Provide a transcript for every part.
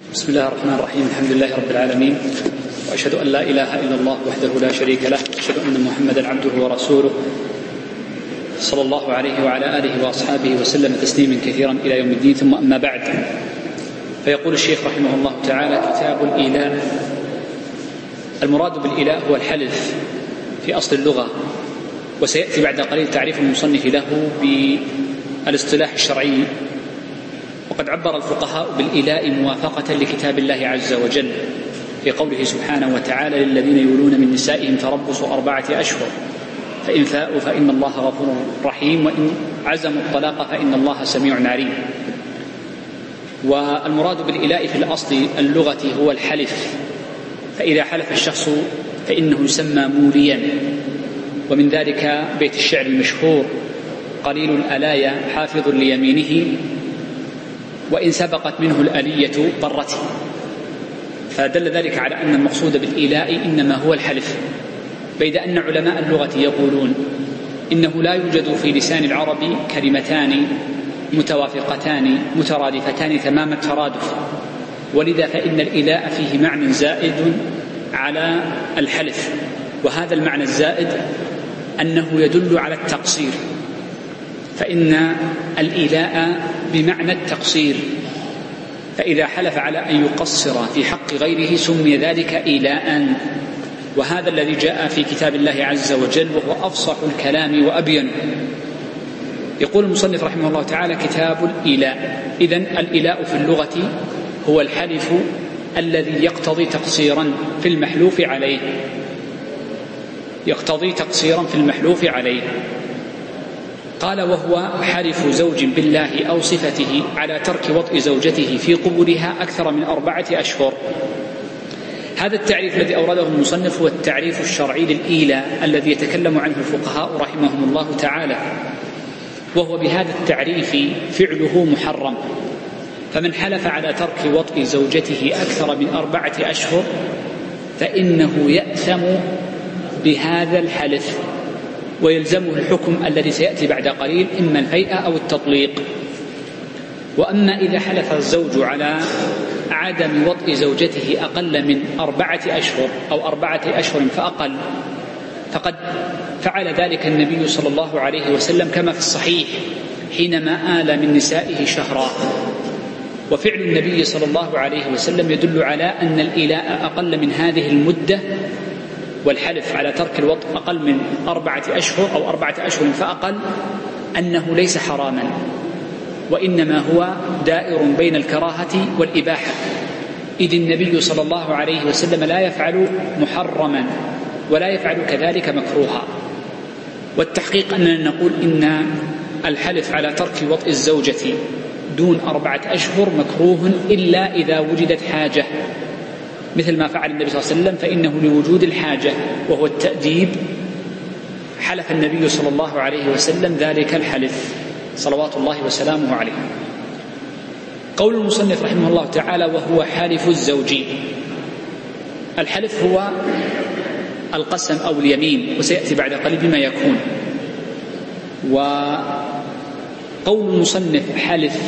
بسم الله الرحمن الرحيم. الحمد لله رب العالمين. وأشهد أن لا إله إلا الله وحده لا شريك له. واشهد أن محمدا عبده ورسوله. صلى الله عليه وعلى آله وأصحابه وسلم تسليما كثيرا إلى يوم الدين. ثم أما بعد. فيقول الشيخ رحمه الله تعالى كتاب الايلاء المراد بالايلاء هو الحلف في أصل اللغة. وسيأتي بعد قليل تعريف المصنف له بالإصطلاح الشرعي. وقد عبر الفقهاء بالإلاء موافقة لكتاب الله عز وجل في قوله سبحانه وتعالى للذين يولون من نسائهم تربص أربعة أشهر. فإن فاءوا فإن الله غفور رحيم وإن عزموا الطلاق فإن الله سميع عليم. والمراد بالإلاء في الأصل اللغة هو الحلف. فإذا حلف الشخص فإنه يسمى موليا ومن ذلك بيت الشعر المشهور قليل الألايا حافظ ليمينه وإن سبقت منه الألية ضرته. فدل ذلك على أن المقصود بالإيلاء إنما هو الحلف بيد أن علماء اللغة يقولون إنه لا يوجد في لسان العرب كلمتان متوافقتان مترادفتان تمام الترادف. ولذا فإن الإيلاء فيه معنى زائد على الحلف وهذا المعنى الزائد أنه يدل على التقصير. فإن الإيلاء بمعنى التقصير فإذا حلف على أن يقصر في حق غيره سمي ذلك إيلاء. وهذا الذي جاء في كتاب الله عز وجل وهو أفصح الكلام وأبين. يقول المصنف رحمه الله تعالى كتاب الإيلاء. إذا الإيلاء في اللغة هو الحلف الذي يقتضي تقصيرا في المحلوف عليه. يقتضي تقصيرا في المحلوف عليه. قال وهو حلف زوج بالله أو صفته على ترك وطء زوجته في قبولها أكثر من أربعة أشهر. هذا التعريف الذي أورده المصنف هو التعريف الشرعي للإيلاء الذي يتكلم عنه الفقهاء رحمهم الله تعالى. وهو بهذا التعريف فعله محرم. فمن حلف على ترك وطء زوجته أكثر من أربعة أشهر فإنه يأثم بهذا الحلف. ويلزمه الحكم الذي سيأتي بعد قليل إما الهيئة أو التطليق. وأما إذا حلف الزوج على عدم وطء زوجته أقل من أربعة أشهر أو أربعة أشهر فأقل فقد فعل ذلك النبي صلى الله عليه وسلم كما في الصحيح حينما آل من نسائه شهرا. وفعل النبي صلى الله عليه وسلم يدل على أن الإيلاء أقل من هذه المدة والحلف على ترك الوطء أقل من أربعة أشهر أو أربعة أشهر فأقل أنه ليس حراما وإنما هو دائر بين الكراهة والإباحة. إذ النبي صلى الله عليه وسلم لا يفعل محرما ولا يفعل كذلك مكروها. والتحقيق أننا نقول إن الحلف على ترك وطء الزوجة دون أربعة أشهر مكروه إلا إذا وجدت حاجة. مثل ما فعل النبي صلى الله عليه وسلم فإنه لوجود الحاجة وهو التأديب حلف النبي صلى الله عليه وسلم ذلك الحلف صلوات الله وسلامه عليه. قول المصنف رحمه الله تعالى وهو حالف الزوج الحلف هو القسم أو اليمين وسيأتي بعد قليل بما يكون. وقول المصنف حلف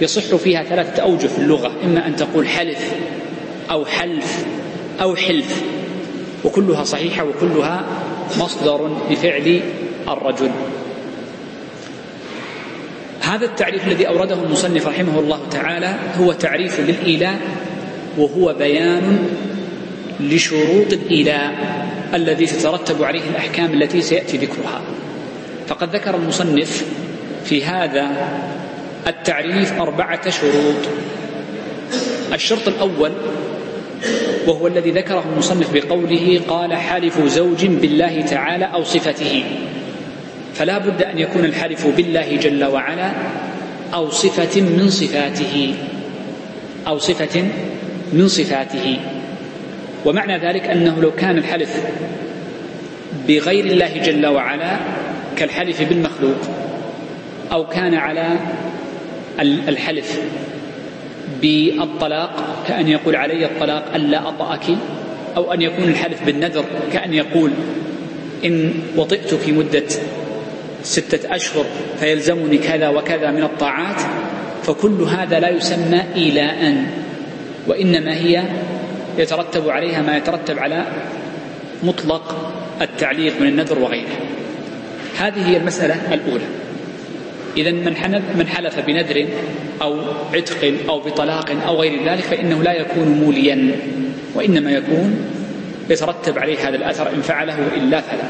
يصح فيها ثلاثة أوجه في اللغة إما أن تقول حلف أو حلف أو حلف. وكلها صحيحة وكلها مصدر لفعل الرجل. هذا التعريف الذي أورده المصنف رحمه الله تعالى هو تعريف للإيلاء وهو بيان لشروط الإيلاء الذي تترتب عليه الأحكام التي سيأتي ذكرها. فقد ذكر المصنف في هذا التعريف أربعة شروط. الشرط الأول وهو الذي ذكره المصنف بقوله قال حالف زوج بالله تعالى أو صفته. فلا بد أن يكون الحلف بالله جل وعلا أو صفة من صفاته. أو صفة من صفاته. ومعنى ذلك أنه لو كان الحلف بغير الله جل وعلا كالحلف بالمخلوق أو كان على الحلف بالطلاق كأن يقول علي الطلاق ألا أطأك أو أن يكون الحلف بالنذر كأن يقول إن وطئتك مدة ستة أشهر فيلزمني كذا وكذا من الطاعات فكل هذا لا يسمى إيلاء وإنما هي يترتب عليها ما يترتب على مطلق التعليق من النذر وغيره. هذه هي المسألة الأولى. إذا من من حلف بنذر أو عتق أو بطلاق أو غير ذلك فإنه لا يكون موليا وإنما يكون يترتب عليه هذا الأثر إن فعله وإلا فلا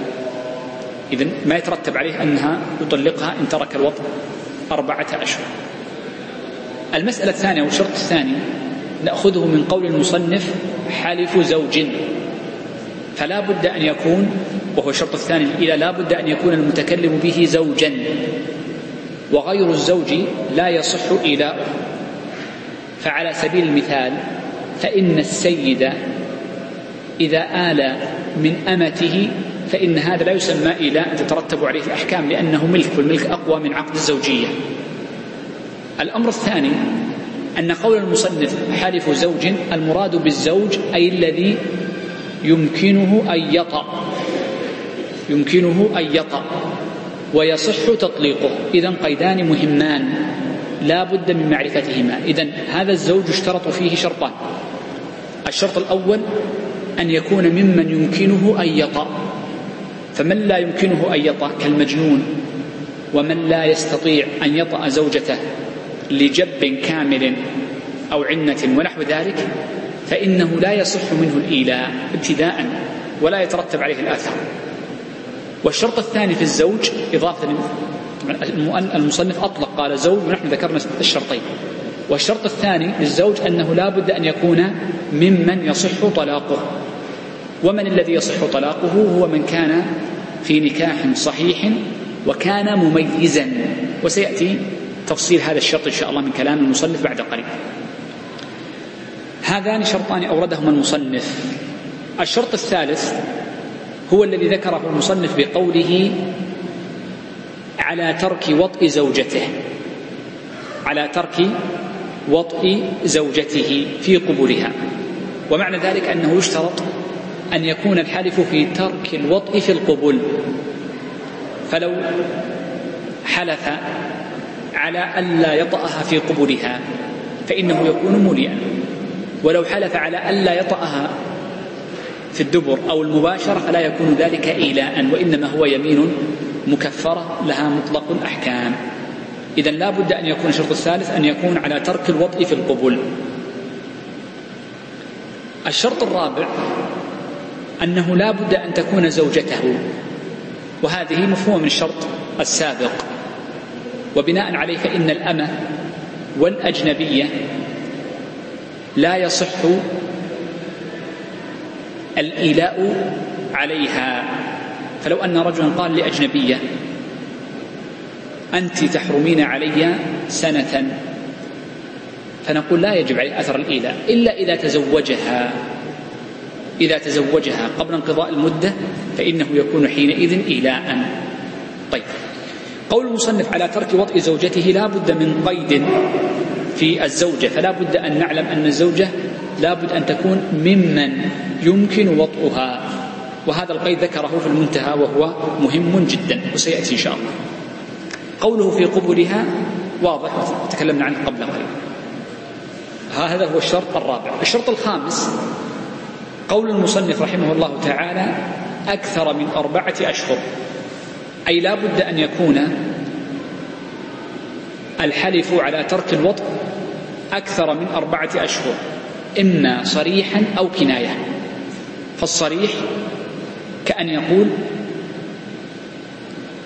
إذا ما يترتب عليه أنها يطلقها إن ترك الوطن أربعة أشهر. المسألة الثانية والشرط الثاني نأخذه من قول المصنف حلف زوج. فلا بد أن يكون وهو الشرط الثاني إذا لا بد أن يكون المتكلم به زوجا. وغير الزوج لا يصح إيلاؤه فعلى سبيل المثال فإن السيد إذا آل من أمته فإن هذا لا يسمى إيلاء تترتب عليه الأحكام لأنه ملك والملك أقوى من عقد الزوجية. الأمر الثاني أن قول المصنف حالف زوج المراد بالزوج أي الذي يمكنه أن يطأ. يمكنه أن يطأ. ويصح تطليقه. إذا قيدان مهمان لا بد من معرفتهما. إذا هذا الزوج اشترط فيه شرطان. الشرط الأول أن يكون ممن يمكنه أن يطأ. فمن لا يمكنه أن يطأ كالمجنون ومن لا يستطيع أن يطأ زوجته لجب كامل أو عنة ونحو ذلك فإنه لا يصح منه الإيلاء ابتداء ولا يترتب عليه الآثار والشرط الثاني في الزوج إضافة المصنف أطلق قال زوج ونحن ذكرنا الشرطين. والشرط الثاني للزوج أنه لا بد أن يكون ممن يصح طلاقه. ومن الذي يصح طلاقه؟ هو من كان في نكاح صحيح وكان مميزا. وسيأتي تفصيل هذا الشرط إن شاء الله من كلام المصنف بعد قليل. هذان شرطان أوردهما المصنف. الشرط الثالث هو الذي ذكره المصنف بقوله على ترك وطء زوجته. على ترك وطء زوجته في قبولها. ومعنى ذلك أنه يشترط أن يكون الحلف في ترك الوطء في القبول. فلو حلف على ألا يطأها في قبولها فإنه يكون موليا ولو حلف على ألا يطأها في الدبر أو المباشرة فلا يكون ذلك إيلاء؟ وإنما هو يمين مكفرة لها مطلق الأحكام إذا لا بد أن يكون الشرط الثالث أن يكون على ترك الوطء في القبول. الشرط الرابع أنه لا بد أن تكون زوجته. وهذه مفهومة من الشرط السابق. وبناء عليه فإن الأمة والأجنبية لا يصح الإيلاء عليها. فلو أن رجلا قال لأجنبية أنت تحرمين علي سنة. فنقول لا يجب عليه أثر الإيلاء إلا إذا تزوجها. إذا تزوجها قبل انقضاء المدة فإنه يكون حينئذ إيلاء طيب. قول المصنف على ترك وطء زوجته لا بد من قيد في الزوجة فلا بد أن نعلم أن الزوجة لا بد أن تكون ممن يمكن وطئها. وهذا القيد ذكره في المنتهى وهو مهم جدا وسيأتي إن شاء الله. قوله في قبلها واضح وتكلمنا عنه قبل قليل. هذا هو الشرط الرابع. الشرط الخامس قول المصنف رحمه الله تعالى أكثر من أربعة أشهر. أي لا بد أن يكون الحلف على ترك الوطء أكثر من أربعة أشهر. إما صريحا أو كناية. فالصريح كأن يقول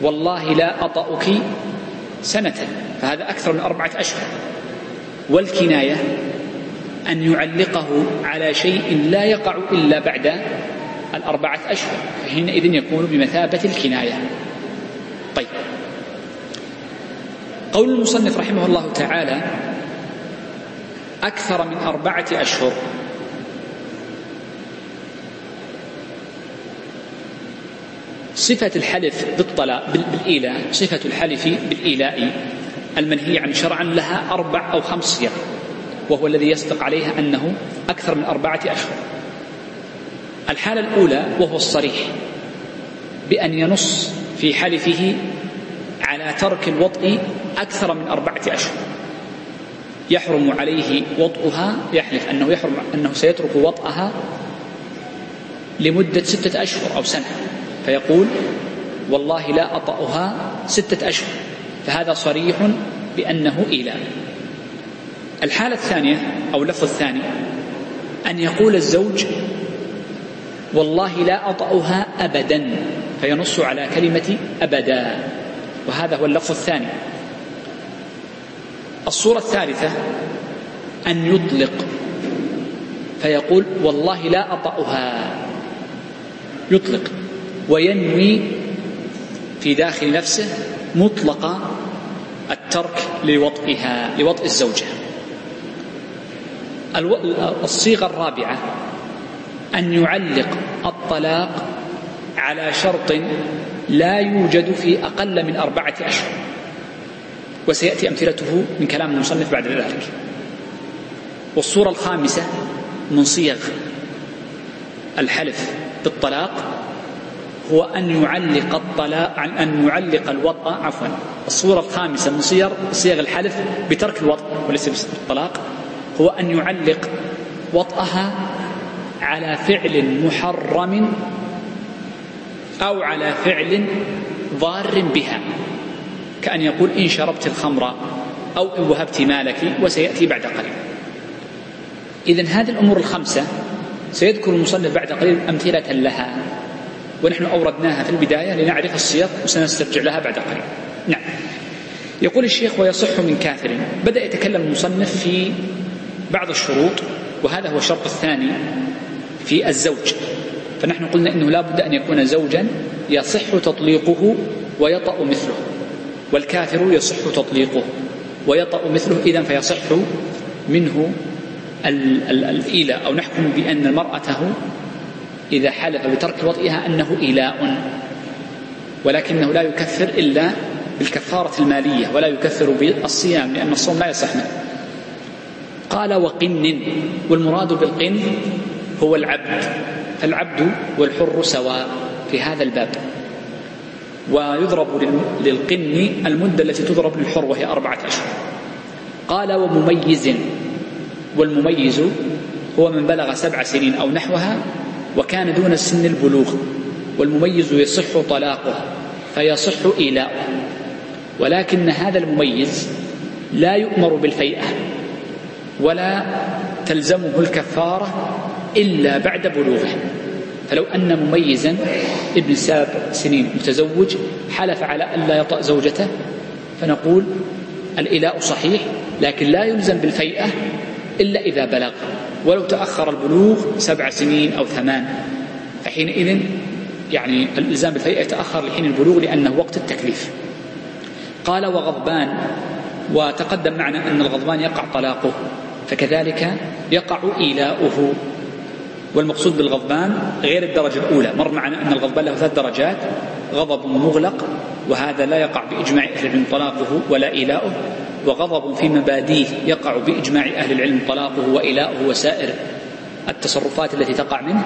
والله لا أطأك سنة. فهذا أكثر من أربعة أشهر. والكناية أن يعلقه على شيء لا يقع إلا بعد الأربعة أشهر. فحينئذ يكون بمثابة الكناية. طيب. قول المصنف رحمه الله تعالى أكثر من أربعة أشهر. صفة الحلف بالطلاق بالإيلاء صفة الحلف بالإيلاء المنهي عن شرعا لها أربع أو خمس صيغ وهو الذي يصدق عليها أنه أكثر من أربعة أشهر. الحالة الأولى وهو الصريح بأن ينص في حلفه على ترك الوطء أكثر من أربعة أشهر. يحرم عليه وطئها يحلف أنه يحرم أنه سيترك وطئها لمدة ستة أشهر أو سنة. فيقول والله لا أطأها ستة أشهر. فهذا صريح بأنه إيلاء الحالة الثانية أو اللفظ الثاني أن يقول الزوج والله لا أطأها أبدا. فينص على كلمة أبدا. وهذا هو اللفظ الثاني. الصورة الثالثة أن يطلق. فيقول والله لا أطأها. يطلق. وينوي في داخل نفسه مطلق الترك لوطئها لوطئ الزوجة. الصيغة الرابعة أن يعلق الطلاق على شرط لا يوجد في أقل من أربعة أشهر. وسيأتي أمثلته من كلام المصنف بعد ذلك. والصورة الخامسة من صيغ الحلف بالطلاق هو أن يعلق الطلاق عن أن يعلق الوطأ عفوا. الصورة الخامسة من صيغ صيغ الحلف بترك الوطأ وليس بالطلاق هو أن يعلق وطأها على فعل محرم أو على فعل ضار بها. كأن يقول إن شربت الخمر أو إن وهبت مالك وسيأتي بعد قليل. إذا هذه الأمور الخمسة سيذكر المصنف بعد قليل أمثلة لها ونحن أوردناها في البداية لنعرف الصيغ وسنسترجع لها بعد قليل. نعم. يقول الشيخ ويصح من كافر. بدأ يتكلم المصنف في بعض الشروط وهذا هو الشرط الثاني في الزوج. فنحن قلنا إنه لا بد أن يكون زوجا يصح تطليقه ويطأ مثله. والكافر يصح تطليقه ويطأ مثله اذا فيصح منه الإيلاء. أو نحكم بأن مرأته إذا حلف بترك وطئها أنه إيلاء ولكنه لا يكفر إلا بالكفارة المالية ولا يكفر بالصيام لأن الصوم لا يصح منه. قال وقن والمراد بالقن هو العبد فالعبد والحر سواء في هذا الباب. ويضرب للقن المدة التي تضرب للحر وهي أربعة أشهر. قال ومميز والمميز هو من بلغ سبع سنين أو نحوها وكان دون سن البلوغ والمميز يصح طلاقه فيصح إيلاؤه. ولكن هذا المميز لا يؤمر بالفيئة ولا تلزمه الكفارة إلا بعد بلوغه. فلو أن مميزا ابن سبع سنين متزوج حلف على ألا يطأ زوجته فنقول الإلاء صحيح لكن لا يلزم بالفيئة إلا إذا بلغ. ولو تأخر البلوغ سبع سنين أو ثمان. فحينئذ يعني الإلزام بالفيئة يتأخر لحين البلوغ لأنه وقت التكليف. قال وغضبان وتقدم معنا أن الغضبان يقع طلاقه فكذلك يقع إيلاؤه. والمقصود بالغضبان غير الدرجة الأولى. مر معنا أن الغضبان له ثلاث درجات غضب مغلق وهذا لا يقع بإجماع أهل العلم طلاقه ولا إيلاؤه وغضب في مباديه يقع بإجماع أهل العلم طلاقه وإيلاؤه وسائر التصرفات التي تقع منه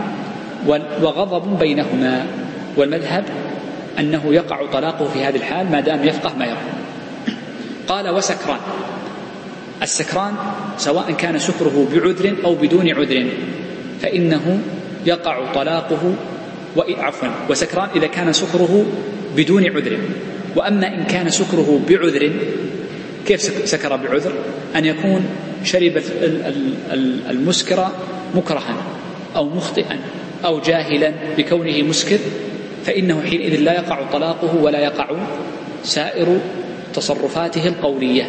وغضب بينهما. والمذهب أنه يقع طلاقه في هذه الحال ما دام يفقه ما يقول قال وسكران. السكران سواء كان سكره بعذر أو بدون عذر. فإنه يقع طلاقه عفوا وسكران إذا كان سكره بدون عذر. وأما إن كان سكره بعذر كيف سكر بعذر؟ أن يكون شرب المسكر مكرها أو مخطئا أو جاهلا بكونه مسكر فإنه حينئذ لا يقع طلاقه ولا يقع سائر تصرفاته القولية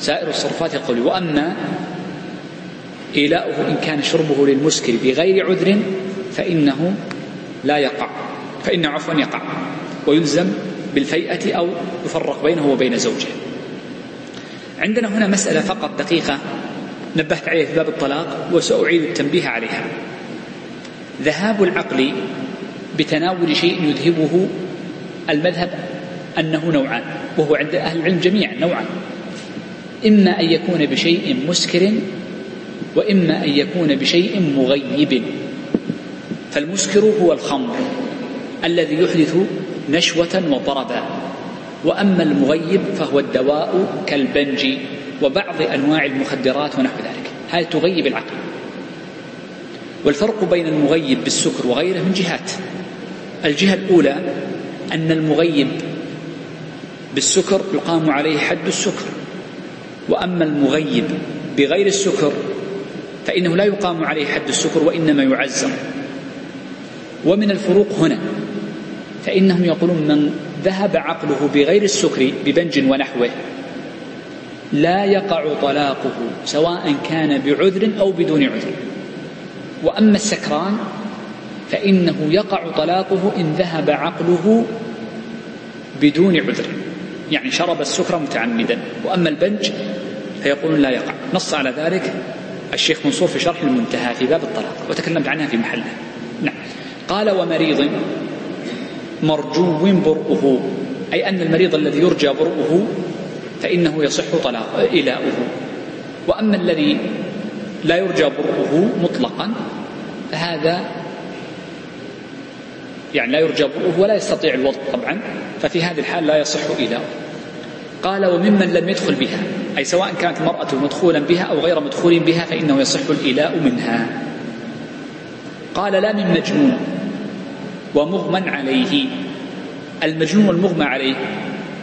سائر التصرفات القولية. وأما إيلاؤه إن كان شربه للمسكر بغير عذر فإنه لا يقع فإن عفوا يقع ويلزم بالفيئة أو يفرق بينه وبين زوجه. عندنا هنا مسألة فقط دقيقة نبهت عليها في باب الطلاق وسأعيد التنبيه عليها. ذهاب العقل بتناول شيء يذهبه المذهب أنه نوعان وهو عند أهل العلم جميعا نوعان إما أن يكون بشيء مسكر وإما أن يكون بشيء مغيب. فالمسكر هو الخمر الذي يحدث نشوة وطربا وأما المغيب فهو الدواء كالبنج وبعض أنواع المخدرات ونحو ذلك. هذه تغيب العقل؟ والفرق بين المغيب بالسكر وغيره من جهات. الجهة الأولى أن المغيب بالسكر يقام عليه حد السكر. وأما المغيب بغير السكر فإنه لا يقام عليه حد السكر وإنما يعزر ومن الفروق هنا فإنهم يقولون من ذهب عقله بغير السكر ببنج ونحوه لا يقع طلاقه سواء كان بعذر أو بدون عذر. وأما السكران فإنه يقع طلاقه إن ذهب عقله بدون عذر. يعني شرب السكر متعمدا وأما البنج فيقولون لا يقع. نص على ذلك الشيخ منصور في شرح المنتهى في باب الطلاق وتكلمت عنها في محلها نعم. قال ومريض مرجو برؤه. أي أن المريض الذي يرجى برؤه فإنه يصح طلاق إلاؤه وأما الذي لا يرجى برؤه مطلقا فهذا يعني لا يرجى برؤه ولا يستطيع الوضع طبعا ففي هذه الحال لا يصح إلاؤه قال وممن لم يدخل بها أي سواء كانت المرأة مدخولا بها أو غير مدخول بها فإنه يصح الإلاء منها. قال لا من مجنون ومغمى عليه. المجنون والمغمى عليه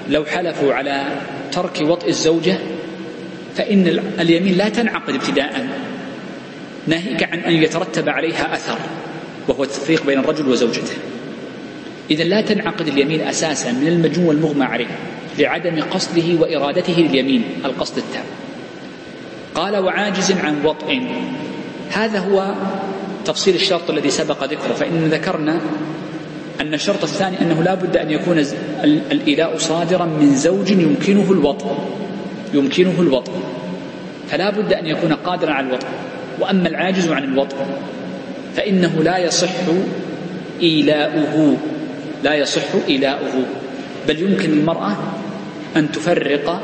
لو حلفوا على ترك وطئ الزوجة فإن اليمين لا تنعقد ابتداء. ناهيك عن أن يترتب عليها أثر وهو التفريق بين الرجل وزوجته. إذا لا تنعقد اليمين أساسا من المجنون والمغمى عليه. لعدم قصده وإرادته لليمين القصد التام. قال وعاجز عن وطئ. هذا هو تفصيل الشرط الذي سبق ذكره فإن ذكرنا أن الشرط الثاني أنه لا بد أن يكون الإيلاء صادرا من زوج يمكنه الوطء يمكنه الوطء. فلا بد أن يكون قادرا على الوطء. وأما العاجز عن الوطء فإنه لا يصح إيلاؤه لا يصح إيلاؤه. بل يمكن للمرأة أن تفرق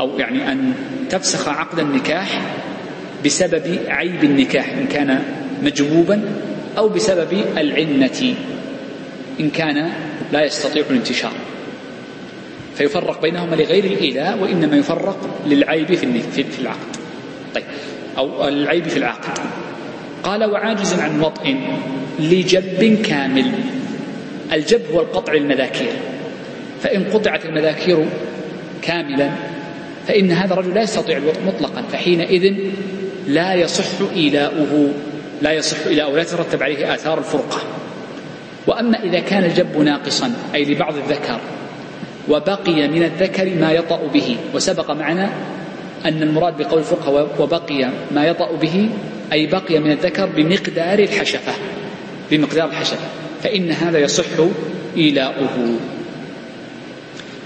أو يعني أن تفسخ عقد النكاح بسبب عيب النكاح إن كان مجبوبا أو بسبب العنة إن كان لا يستطيع الانتشار. فيفرق بينهما لغير الإيلاء وإنما يفرق للعيب في في العقد. طيب أو العيب في العقد. قال وعاجز عن وطئ لجب كامل. الجب هو القطع المذاكير. فإن قطعت المذاكير كاملا فإن هذا الرجل لا يستطيع الوطء مطلقا فحينئذ لا يصح إيلاؤه لا يصح إيلاؤه لا يترتب عليه آثار الفرقة. وأما إذا كان الجب ناقصا أي لبعض الذكر وبقي من الذكر ما يطأ به وسبق معنا أن المراد بقول الفقهاء وبقي ما يطأ به أي بقي من الذكر بمقدار الحشفة بمقدار الحشفة فإن هذا يصح إيلاؤه.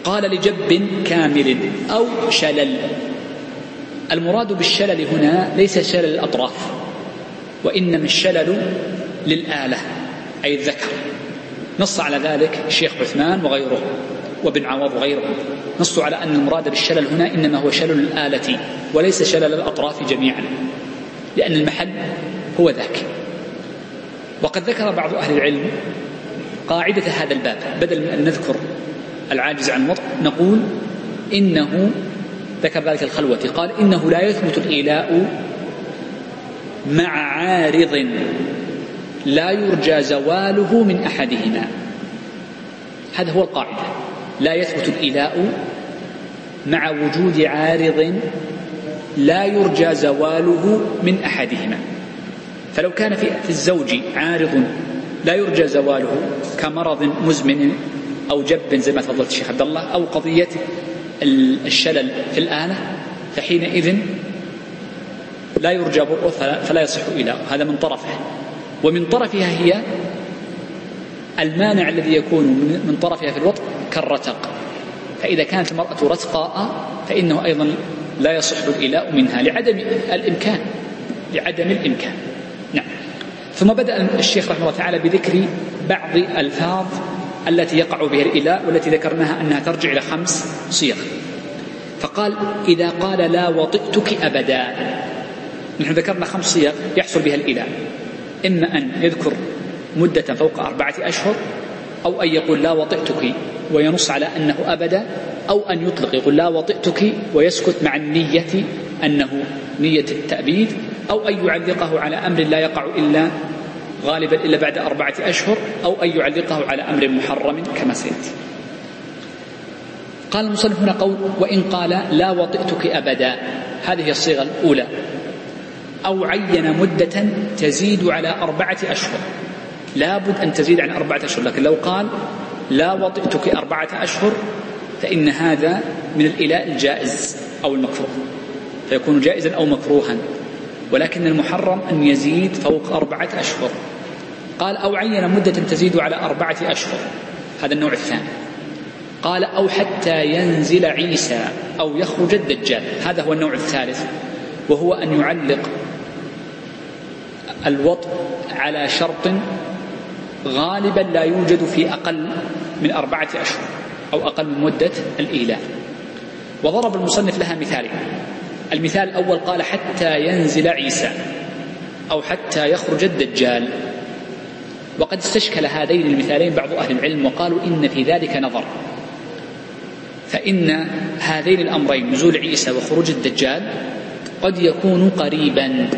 قال لجب كامل أو شلل. المراد بالشلل هنا ليس شلل الأطراف وإنما الشلل للآلة أي الذكر. نص على ذلك الشيخ عثمان وغيره وابن عوض وغيرهم نصوا على أن المراد بالشلل هنا إنما هو شلل الآلة وليس شلل الأطراف جميعا لأن المحل هو ذاك. وقد ذكر بعض أهل العلم قاعدة هذا الباب بدل من أن نذكر العاجز عن الوطء نقول إنه ذكر ذلك الخلوة قال إنه لا يثبت الإيلاء مع عارض لا يرجى زواله من أحدهما. هذا هو القاعدة. لا يثبت الإيلاء مع وجود عارض لا يرجى زواله من أحدهما. فلو كان في الزوج عارض لا يرجى زواله كمرض مزمن أو جب زي ما تفضلت الشيخ عبد الله أو قضية الشلل في الآلة فحينئذ لا يرجى برؤه فلا يصح إلى هذا من طرفه. ومن طرفها هي المانع الذي يكون من طرفها في الوطء كالرتق. فإذا كانت المرأة رتقاء فإنه أيضا لا يصح الإلاء منها لعدم الإمكان لعدم الإمكان. نعم. ثم بدأ الشيخ رحمه الله تعالى بذكر بعض ألفاظ التي يقع بها الإلاء والتي ذكرناها أنها ترجع إلى خمس صيغ. فقال إذا قال لا وطئتك أبدا. نحن ذكرنا خمس صيغ يحصل بها الإلاء إما أن يذكر مدة فوق أربعة أشهر أو أن يقول لا وطئتك وينص على أنه أبدا أو أن يطلق يقول لا وطئتك ويسكت مع النية أنه نية التأبيد أو أن يعلقه على أمر لا يقع إلا غالبا إلا بعد أربعة أشهر أو أن يعلقه على أمر محرم كما سيأتي. قال المصنف هنا قول وإن قال لا وطئتك أبدا. هذه الصيغة الأولى. أو عين مدة تزيد على أربعة أشهر. لابد أن تزيد عن أربعة أشهر لكن لو قال لا وطئتك أربعة أشهر فإن هذا من الإلاء الجائز أو المكروه. فيكون جائزا أو مكروها. ولكن المحرم أن يزيد فوق أربعة أشهر. قال أو عين مدة تزيد على أربعة أشهر. هذا النوع الثاني. قال أو حتى ينزل عيسى أو يخرج الدجال. هذا هو النوع الثالث. وهو أن يعلق الوطء على شرط غالبا لا يوجد في أقل من أربعة أشهر أو أقل من مدة الإيلاء. وضرب المصنف لها مثالين المثال الأول قال حتى ينزل عيسى أو حتى يخرج الدجال. وقد استشكل هذين المثالين بعض أهل العلم وقالوا إن في ذلك نظر. فإن هذين الأمرين نزول عيسى وخروج الدجال قد يكون قريبا.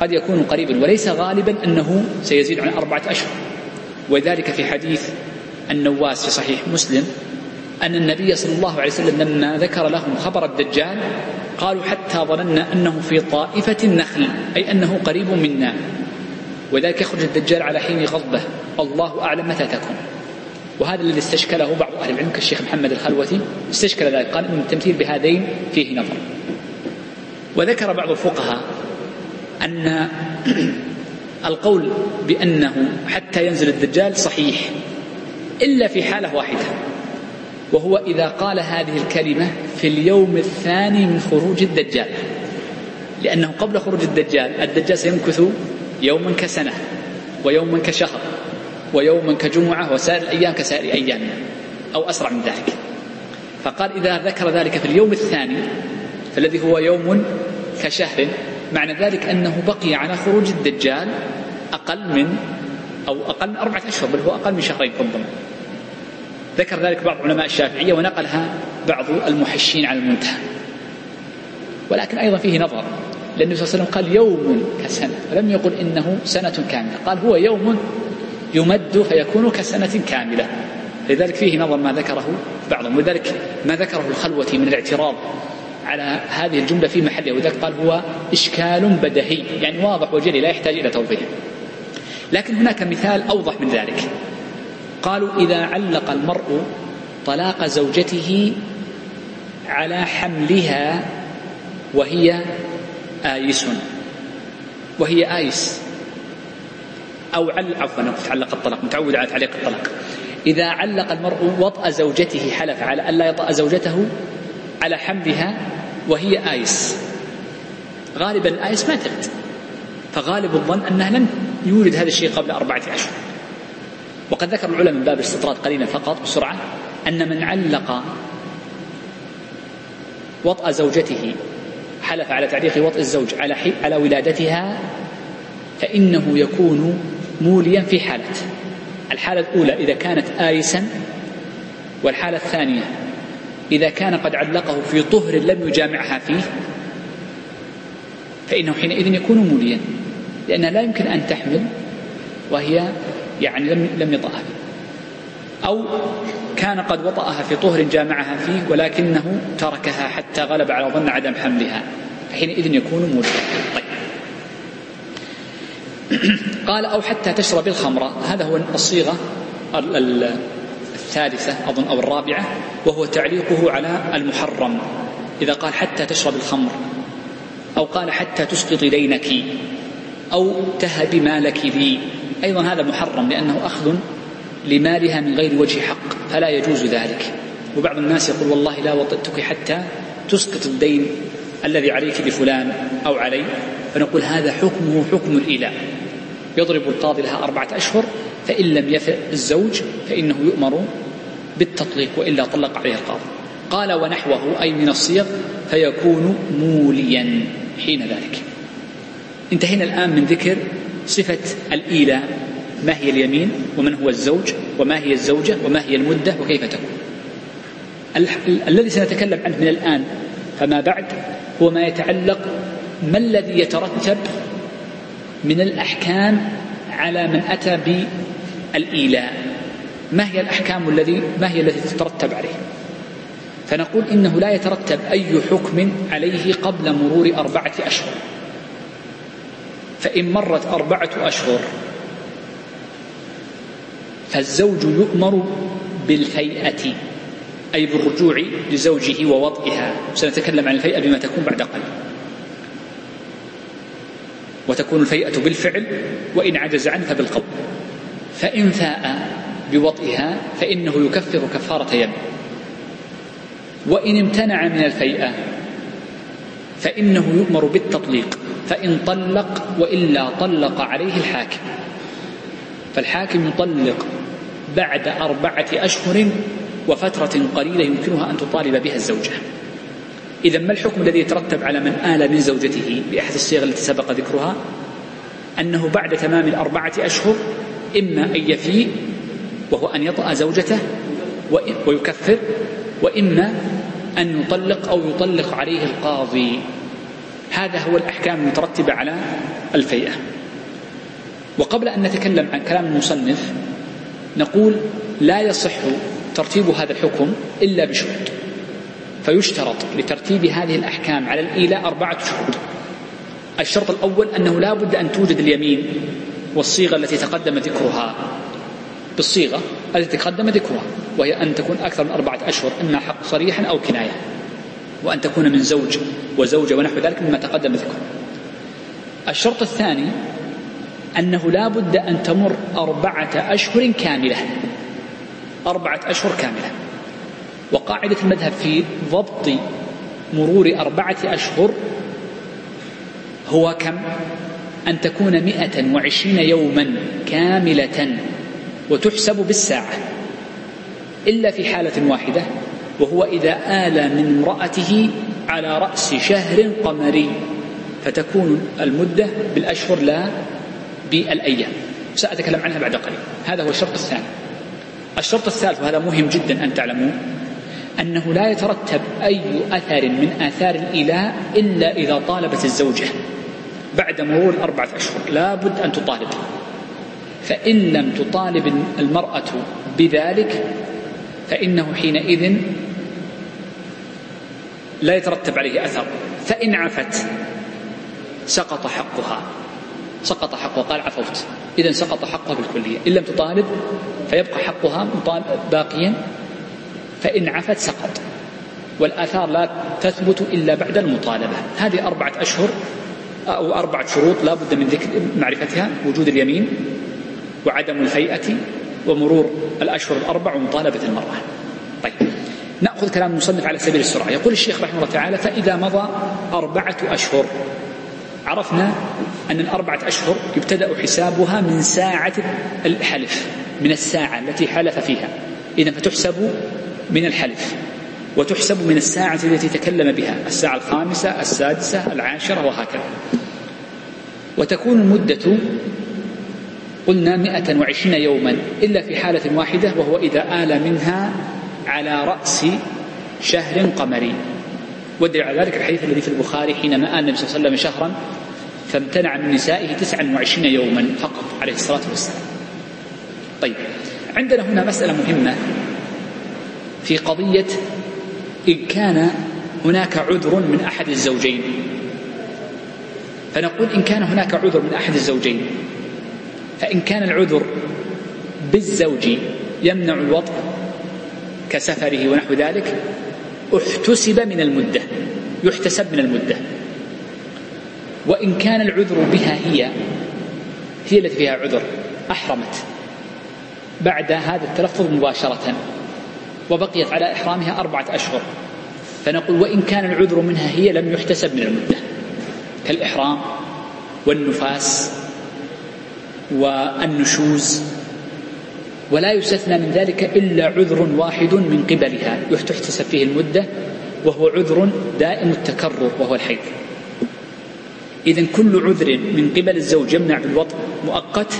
قد يكون قريبا وليس غالبا أنه سيزيد عن أربعة أشهر. وذلك في حديث النواس في صحيح مسلم أن النبي صلى الله عليه وسلم لما ذكر لهم خبر الدجال قالوا حتى ظننا أنه في طائفة النخل أي أنه قريب منا. وذلك يخرج الدجال على حين غضبه. الله أعلم متى تكون. وهذا الذي استشكله بعض أهل العلم كالشيخ محمد الخلوتي. استشكل ذلك قال أن التمثيل بهذين فيه نظر. وذكر بعض الفقهاء أن القول بأنه حتى ينزل الدجال صحيح إلا في حالة واحدة وهو إذا قال هذه الكلمة في اليوم الثاني من خروج الدجال. لأنه قبل خروج الدجال الدجال سيمكث يوما كسنة ويوما كشهر ويوما كجمعة وسائر الأيام كسائر أيامنا أو أسرع من ذلك. فقال إذا ذكر ذلك في اليوم الثاني فالذي هو يوم كشهر معنى ذلك أنه بقي على خروج الدجال أقل من أو أقل من أربعة أشهر بل هو أقل من شهرين ربما ذكر ذلك بعض علماء الشافعية ونقلها بعض المحشين على المنتهى. ولكن أيضا فيه نظر. لأن النبي صلى الله عليه وسلم قال يوم كسنة ولم يقل إنه سنة كاملة قال هو يوم يمد فيكون كسنة كاملة. لذلك فيه نظر ما ذكره بعضهم ولذلك ما ذكره الخلوة من الاعتراض على هذه الجملة في محلها وذلك قال هو إشكال بدهي يعني واضح وجلي لا يحتاج إلى توضيح. لكن هناك مثال أوضح من ذلك. قالوا إذا علق المرء طلاق زوجته على حملها وهي آيس. وهي آيس. أو عل عفوا تعلق الطلاق متعود على تعليق الطلاق. إذا علق المرء وطأ زوجته حلف على ألا يطأ زوجته على حملها وهي آيس. غالبا الآيس ما تلد فغالب الظن أنها لم يولد هذا الشيء قبل أربعة أشهر وقد ذكر العلماء من باب الاستطراد قليلا فقط بسرعة أن من علق وطأ زوجته حلف على تعليق وطء الزوج على على ولادتها فإنه يكون موليا في حالة الحالة الأولى إذا كانت آيسا والحالة الثانية إذا كان قد علقه في طهر لم يجامعها فيه فإنه حينئذ يكون موليا لأنها لا يمكن أن تحمل وهي يعني لم لم يطأها أو كان قد وطأها في طهر جامعها فيه ولكنه تركها حتى غلب على ظن عدم حملها فحينئذ يكون موليا طيب. قال أو حتى تشرب الخمر هذا هو الصيغة الثالثة أظن أو الرابعة وهو تعليقه على المحرم. إذا قال حتى تشرب الخمر أو قال حتى تسقط دينك أو تهب مالك لي. أيضا هذا محرم لأنه أخذ لمالها من غير وجه حق. فلا يجوز ذلك. وبعض الناس يقول والله لا وطئتك حتى تسقط الدين الذي عليك لفلان أو علي. فنقول هذا حكمه حكم الإله. يضرب القاضي لها أربعة أشهر فإن لم يفئ الزوج فإنه يؤمر بالتطليق وإلا طلق عليه القاضي. قال ونحوه أي من الصيغ فيكون موليا حين ذلك. انتهينا الآن من ذكر صفة الإيلاء ما هي اليمين ومن هو الزوج وما هي الزوجة وما هي المدة وكيف تكون. الذي سنتكلم عنه من الآن فما بعد هو ما يتعلق ما الذي يترتب من الأحكام على من أتى بالإيلاء. ما هي الأحكام الذي ما هي التي تترتب عليه؟ فنقول إنه لا يترتب أي حكم عليه قبل مرور أربعة أشهر. فإن مرت أربعة أشهر فالزوج يؤمر بالفيئة أي بالرجوع لزوجه ووطئها سنتكلم عن الفيئة بما تكون بعد قليل. وتكون الفيئة بالفعل وإن عجز عنه فبالقول فإن فاء بوطئها فإنه يكفر كفارة يمين وإن امتنع من الفيئة فإنه يؤمر بالتطليق. فإن طلق وإلا طلق عليه الحاكم. فالحاكم يطلق بعد أربعة أشهر وفترة قليلة يمكنها أن تطالب بها الزوجة. إذا ما الحكم الذي يترتب على من آل من زوجته بأحد الصيغ التي سبق ذكرها؟ أنه بعد تمام الأربعة أشهر إما أن يفيء وهو أن يطأ زوجته ويكفر وإما أن يطلق أو يطلق عليه القاضي. هذا هو الأحكام المترتبة على الفيئة. وقبل أن نتكلم عن كلام المصنف نقول لا يصح ترتيب هذا الحكم إلا بشروط. فيشترط لترتيب هذه الأحكام على الإيلاء أربعة شروط. الشرط الأول أنه لا بد أن توجد اليمين والصيغة التي تقدم ذكرها. بالصيغة التي تقدم ذكرها وهي أن تكون أكثر من أربعة أشهر إما حق صريحا أو كناية وأن تكون من زوج وزوجة ونحو ذلك مما تقدم ذكره. الشرط الثاني أنه لا بد أن تمر أربعة أشهر كاملة. أربعة أشهر كاملة. وقاعدة المذهب في ضبط مرور أربعة أشهر هو كم؟ أن تكون مئة وعشرين يوما كاملة وتحسب بالساعة. إلا في حالة واحدة وهو إذا آل من امرأته على رأس شهر قمري فتكون المدة بالأشهر لا بالأيام سأتكلم عنها بعد قليل. هذا هو الشرط الثاني. الشرط الثالث وهذا مهم جدا أن تعلموا أنه لا يترتب أي أثر من آثار الإله إلا إذا طالبت الزوجة بعد مرور الأربعة أشهر. لا بد أن تطالب. فإن لم تطالب المرأة بذلك فإنه حينئذ لا يترتب عليه أثر. فإن عفت سقط حقها. سقط حقها قال عفوت. إذا سقط حقها بالكلية. إن لم تطالب فيبقى حقها باقيا. فإن عفت سقط. والآثار لا تثبت إلا بعد المطالبة. هذه أربعة أشهر أو أربعة شروط لا بد من ذكر معرفتها. وجود اليمين وعدم الهيئة ومرور الأشهر الأربع ومطالبة المرأة. طيب. نأخذ كلام المصنف على سبيل السرعة. يقول الشيخ رحمه الله تعالى فإذا مضى أربعة أشهر عرفنا أن الأربعة أشهر يبتدأ حسابها من ساعة الحلف من الساعة التي حلف فيها. إذا فتحسب من الحلف وتحسب من الساعة التي تكلم بها الساعة الخامسة السادسة العاشرة وهكذا. وتكون المدة قلنا مئة وعشرين يوما إلا في حالة واحدة وهو إذا آل منها على رأس شهر قمري. ودل على ذلك الحديث الذي في البخاري حينما آل النبي صلى الله عليه وسلم شهرا فامتنع من نسائه تسعا وعشرين يوما فقط عليه الصلاة والسلام. طيب عندنا هنا مسألة مهمة في قضية إن كان هناك عذر من أحد الزوجين. فنقول إن كان هناك عذر من أحد الزوجين فإن كان العذر بالزوج يمنع الوطء كسفره ونحو ذلك احتسب من المدة يحتسب من المدة. وإن كان العذر بها هي هي التي فيها عذر أحرمت. بعد هذا التلفظ مباشرة وبقيت على إحرامها أربعة أشهر. فنقول وإن كان العذر منها هي لم يحتسب من المدة كالإحرام والنفاس والنشوز. ولا يستثنى من ذلك إلا عذر واحد من قبلها. يحتسب فيه المدة وهو عذر دائم التكرر وهو الحيض. إذا كل عذر من قبل الزوج يمنع بالوطء مؤقت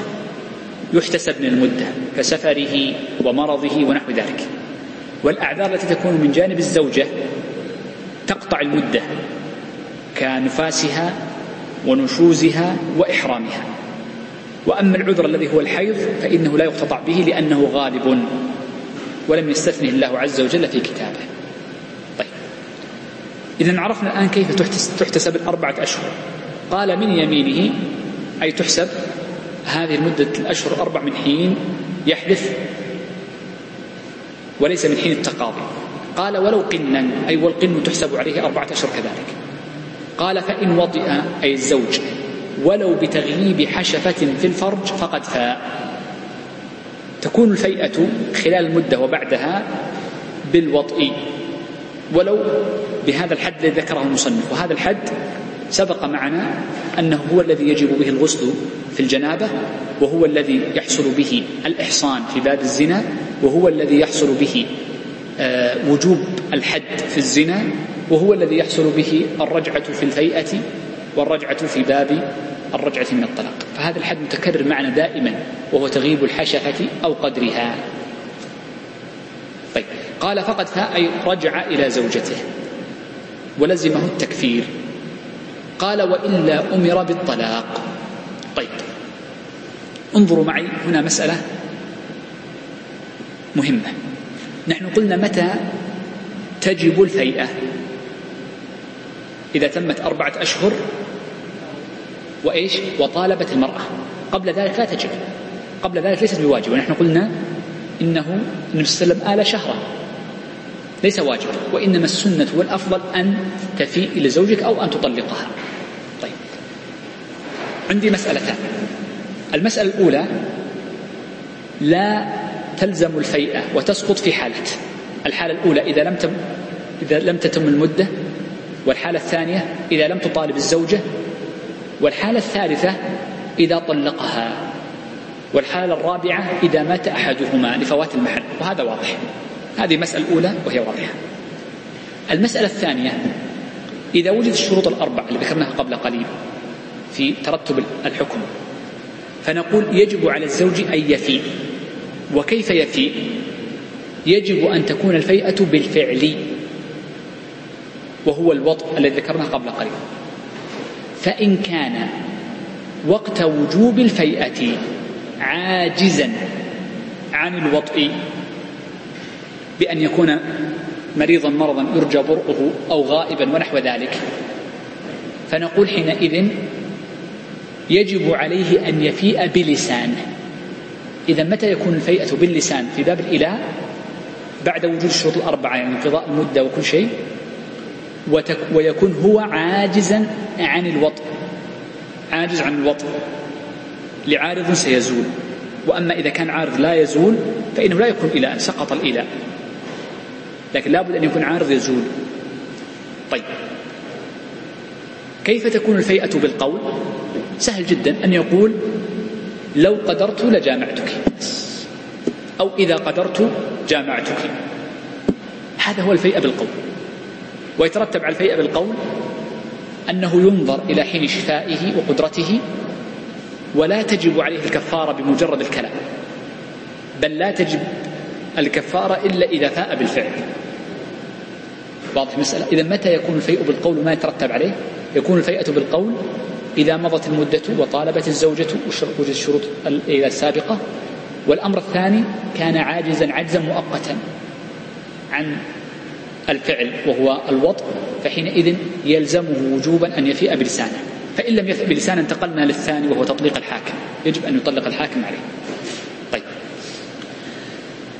يحتسب من المدة كسفره ومرضه ونحو ذلك. والأعذار التي تكون من جانب الزوجة تقطع المدة كنفاسها ونشوزها وإحرامها. وأما العذر الذي هو الحيض فإنه لا يقتطع به لأنه غالب ولم يستثنه الله عز وجل في كتابه. طيب. إذا عرفنا الآن كيف تحتسب الأربعة أشهر. قال من يمينه أي تحسب هذه المدة الأشهر الأربع من حين يحدث وليس من حين التقاضي. قال ولو قنا أي والقن تحسب عليه أربعة أشهر كذلك. قال فإن وطئ أي الزوج ولو بتغييب حشفة في الفرج فقد فاء. تكون الفيئة خلال المدة وبعدها بالوطئ ولو بهذا الحد الذي ذكره المصنف. وهذا الحد سبق معنا أنه هو الذي يجب به الغسل في الجنابة وهو الذي يحصل به الإحصان في باب الزنا وهو الذي يحصل به آه، وجوب الحد في الزنا وهو الذي يحصل به الرجعة في الفيئة والرجعة في باب الرجعة من الطلاق. فهذا الحد متكرر معنا دائما وهو تغيب الحشفة أو قدرها. طيب قال فقد أي رجع إلى زوجته. ولزمه التكفير. قال وإلا أمر بالطلاق. طيب انظروا معي هنا مسألة مهمة. نحن قلنا متى تجب الفيئة؟ إذا تمت أربعة أشهر وإيش؟ وطالبت المرأة. قبل ذلك لا تجب. قبل ذلك ليست بواجب. ونحن قلنا إنه النبي صلى الله عليه وسلم آل شهرا ليس واجب. وإنما السنة والأفضل أن تفيء إلى زوجك أو أن تطلقها. طيب. عندي مسألتان. المسألة الأولى لا تلزم الفيئة وتسقط في حالة الحالة الأولى إذا لم تم إذا لم تتم المدة. والحالة الثانية إذا لم تطالب الزوجة والحالة الثالثة إذا طلقها والحالة الرابعة إذا مات أحدهما لفوات المحل وهذا واضح. هذه المسألة الأولى وهي واضحة. المسألة الثانية إذا وجد الشروط الأربع اللي ذكرناها قبل قليل في ترتب الحكم فنقول يجب على الزوج أن يفيء. وكيف يفيء؟ يجب أن تكون الفيئة بالفعل وهو الوطء الذي ذكرناه قبل قليل. فإن كان وقت وجوب الفيئة عاجزا عن الوطء بأن يكون مريضا مرضا يرجى برؤه أو غائبا ونحو ذلك. فنقول حينئذ يجب عليه أن يفيء بلسانه إذا متى يكون الفيئة باللسان؟ في باب الإله بعد وجود الشروط الأربعة يعني انقضاء المدة وكل شيء. ويكون هو عاجزا عن الوطء عاجز عن الوطء لعارض سيزول. وأما إذا كان عارض لا يزول فإنه لا يكون إله سقط الإله. لكن لابد أن يكون عارض يزول. طيب. كيف تكون الفيئة بالقول؟ سهل جدا. أن يقول لو قدرت لجامعتك. أو إذا قدرت جامعتك. هذا هو الفيئة بالقول. ويترتب على الفيئة بالقول أنه ينظر إلى حين شفائه وقدرته ولا تجب عليه الكفارة بمجرد الكلام بل لا تجب الكفارة إلا إذا فاء بالفعل. واضح المسألة إذا متى يكون الفيء بالقول ما يترتب عليه؟ يكون الفيئة بالقول إذا مضت المدة وطالبت الزوجة وجد الشروط السابقة والأمر الثاني كان عاجزا عجزا مؤقتا عن الفعل وهو الوطء فحينئذ يلزمه وجوبا أن يفيء بلسانه. فإن لم يفئ بلسانه انتقلنا للثاني وهو تطليق الحاكم. يجب أن يطلق الحاكم عليه. طيب.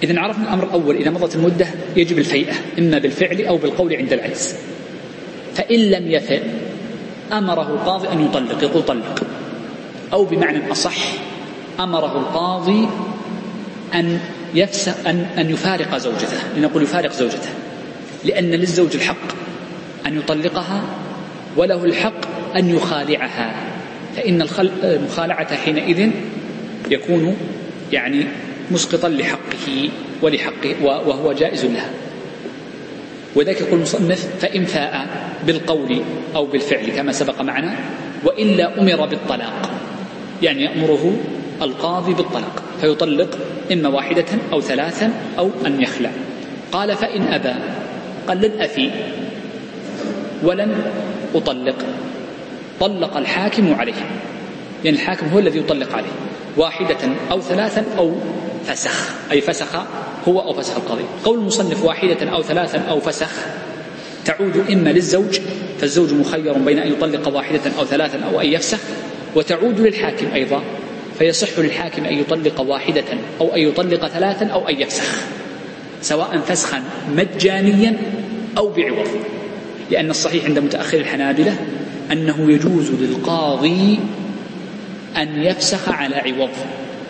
إذا عرفنا الأمر الأول. إذا مضت المدة يجب الفيئة إما بالفعل أو بالقول عند العجز. فإن لم يفئ أمره القاضي أن يطلق يقول طلق. أو بمعنى أصح أمره القاضي أن يفسق أن أن يفارق زوجته. لنقول يفارق زوجته. لأن للزوج الحق أن يطلقها وله الحق أن يخالعها. فإن المخالعة حينئذ يكون يعني مسقطا لحقه ولحقه وهو جائز لها. وذلك يقول المصنف فإن فاء بالقول أو بالفعل كما سبق معنا وإلا أمر بالطلاق. يعني يأمره القاضي بالطلاق فيطلق إما واحدة أو ثلاثا أو أن يخلع. قال فإن أبى قال لن أفي. ولن أطلق. طلق الحاكم عليه. يعني الحاكم هو الذي يطلق عليه. واحدة أو ثلاثا أو فسخ. أي فسخ هو أو فسخ القاضي. قول المصنف واحدة أو ثلاثا أو فسخ. تعود إما للزوج فالزوج مخير بين أن يطلق واحدة أو ثلاثا أو أن يفسخ. وتعود للحاكم أيضا فيصح للحاكم أن يطلق واحدة أو أن يطلق ثلاثا أو أن يفسخ. سواء فسخا مجانيا أو بعوض. لأن الصحيح عند متأخر الحنابلة أنه يجوز للقاضي أن يفسخ على عوض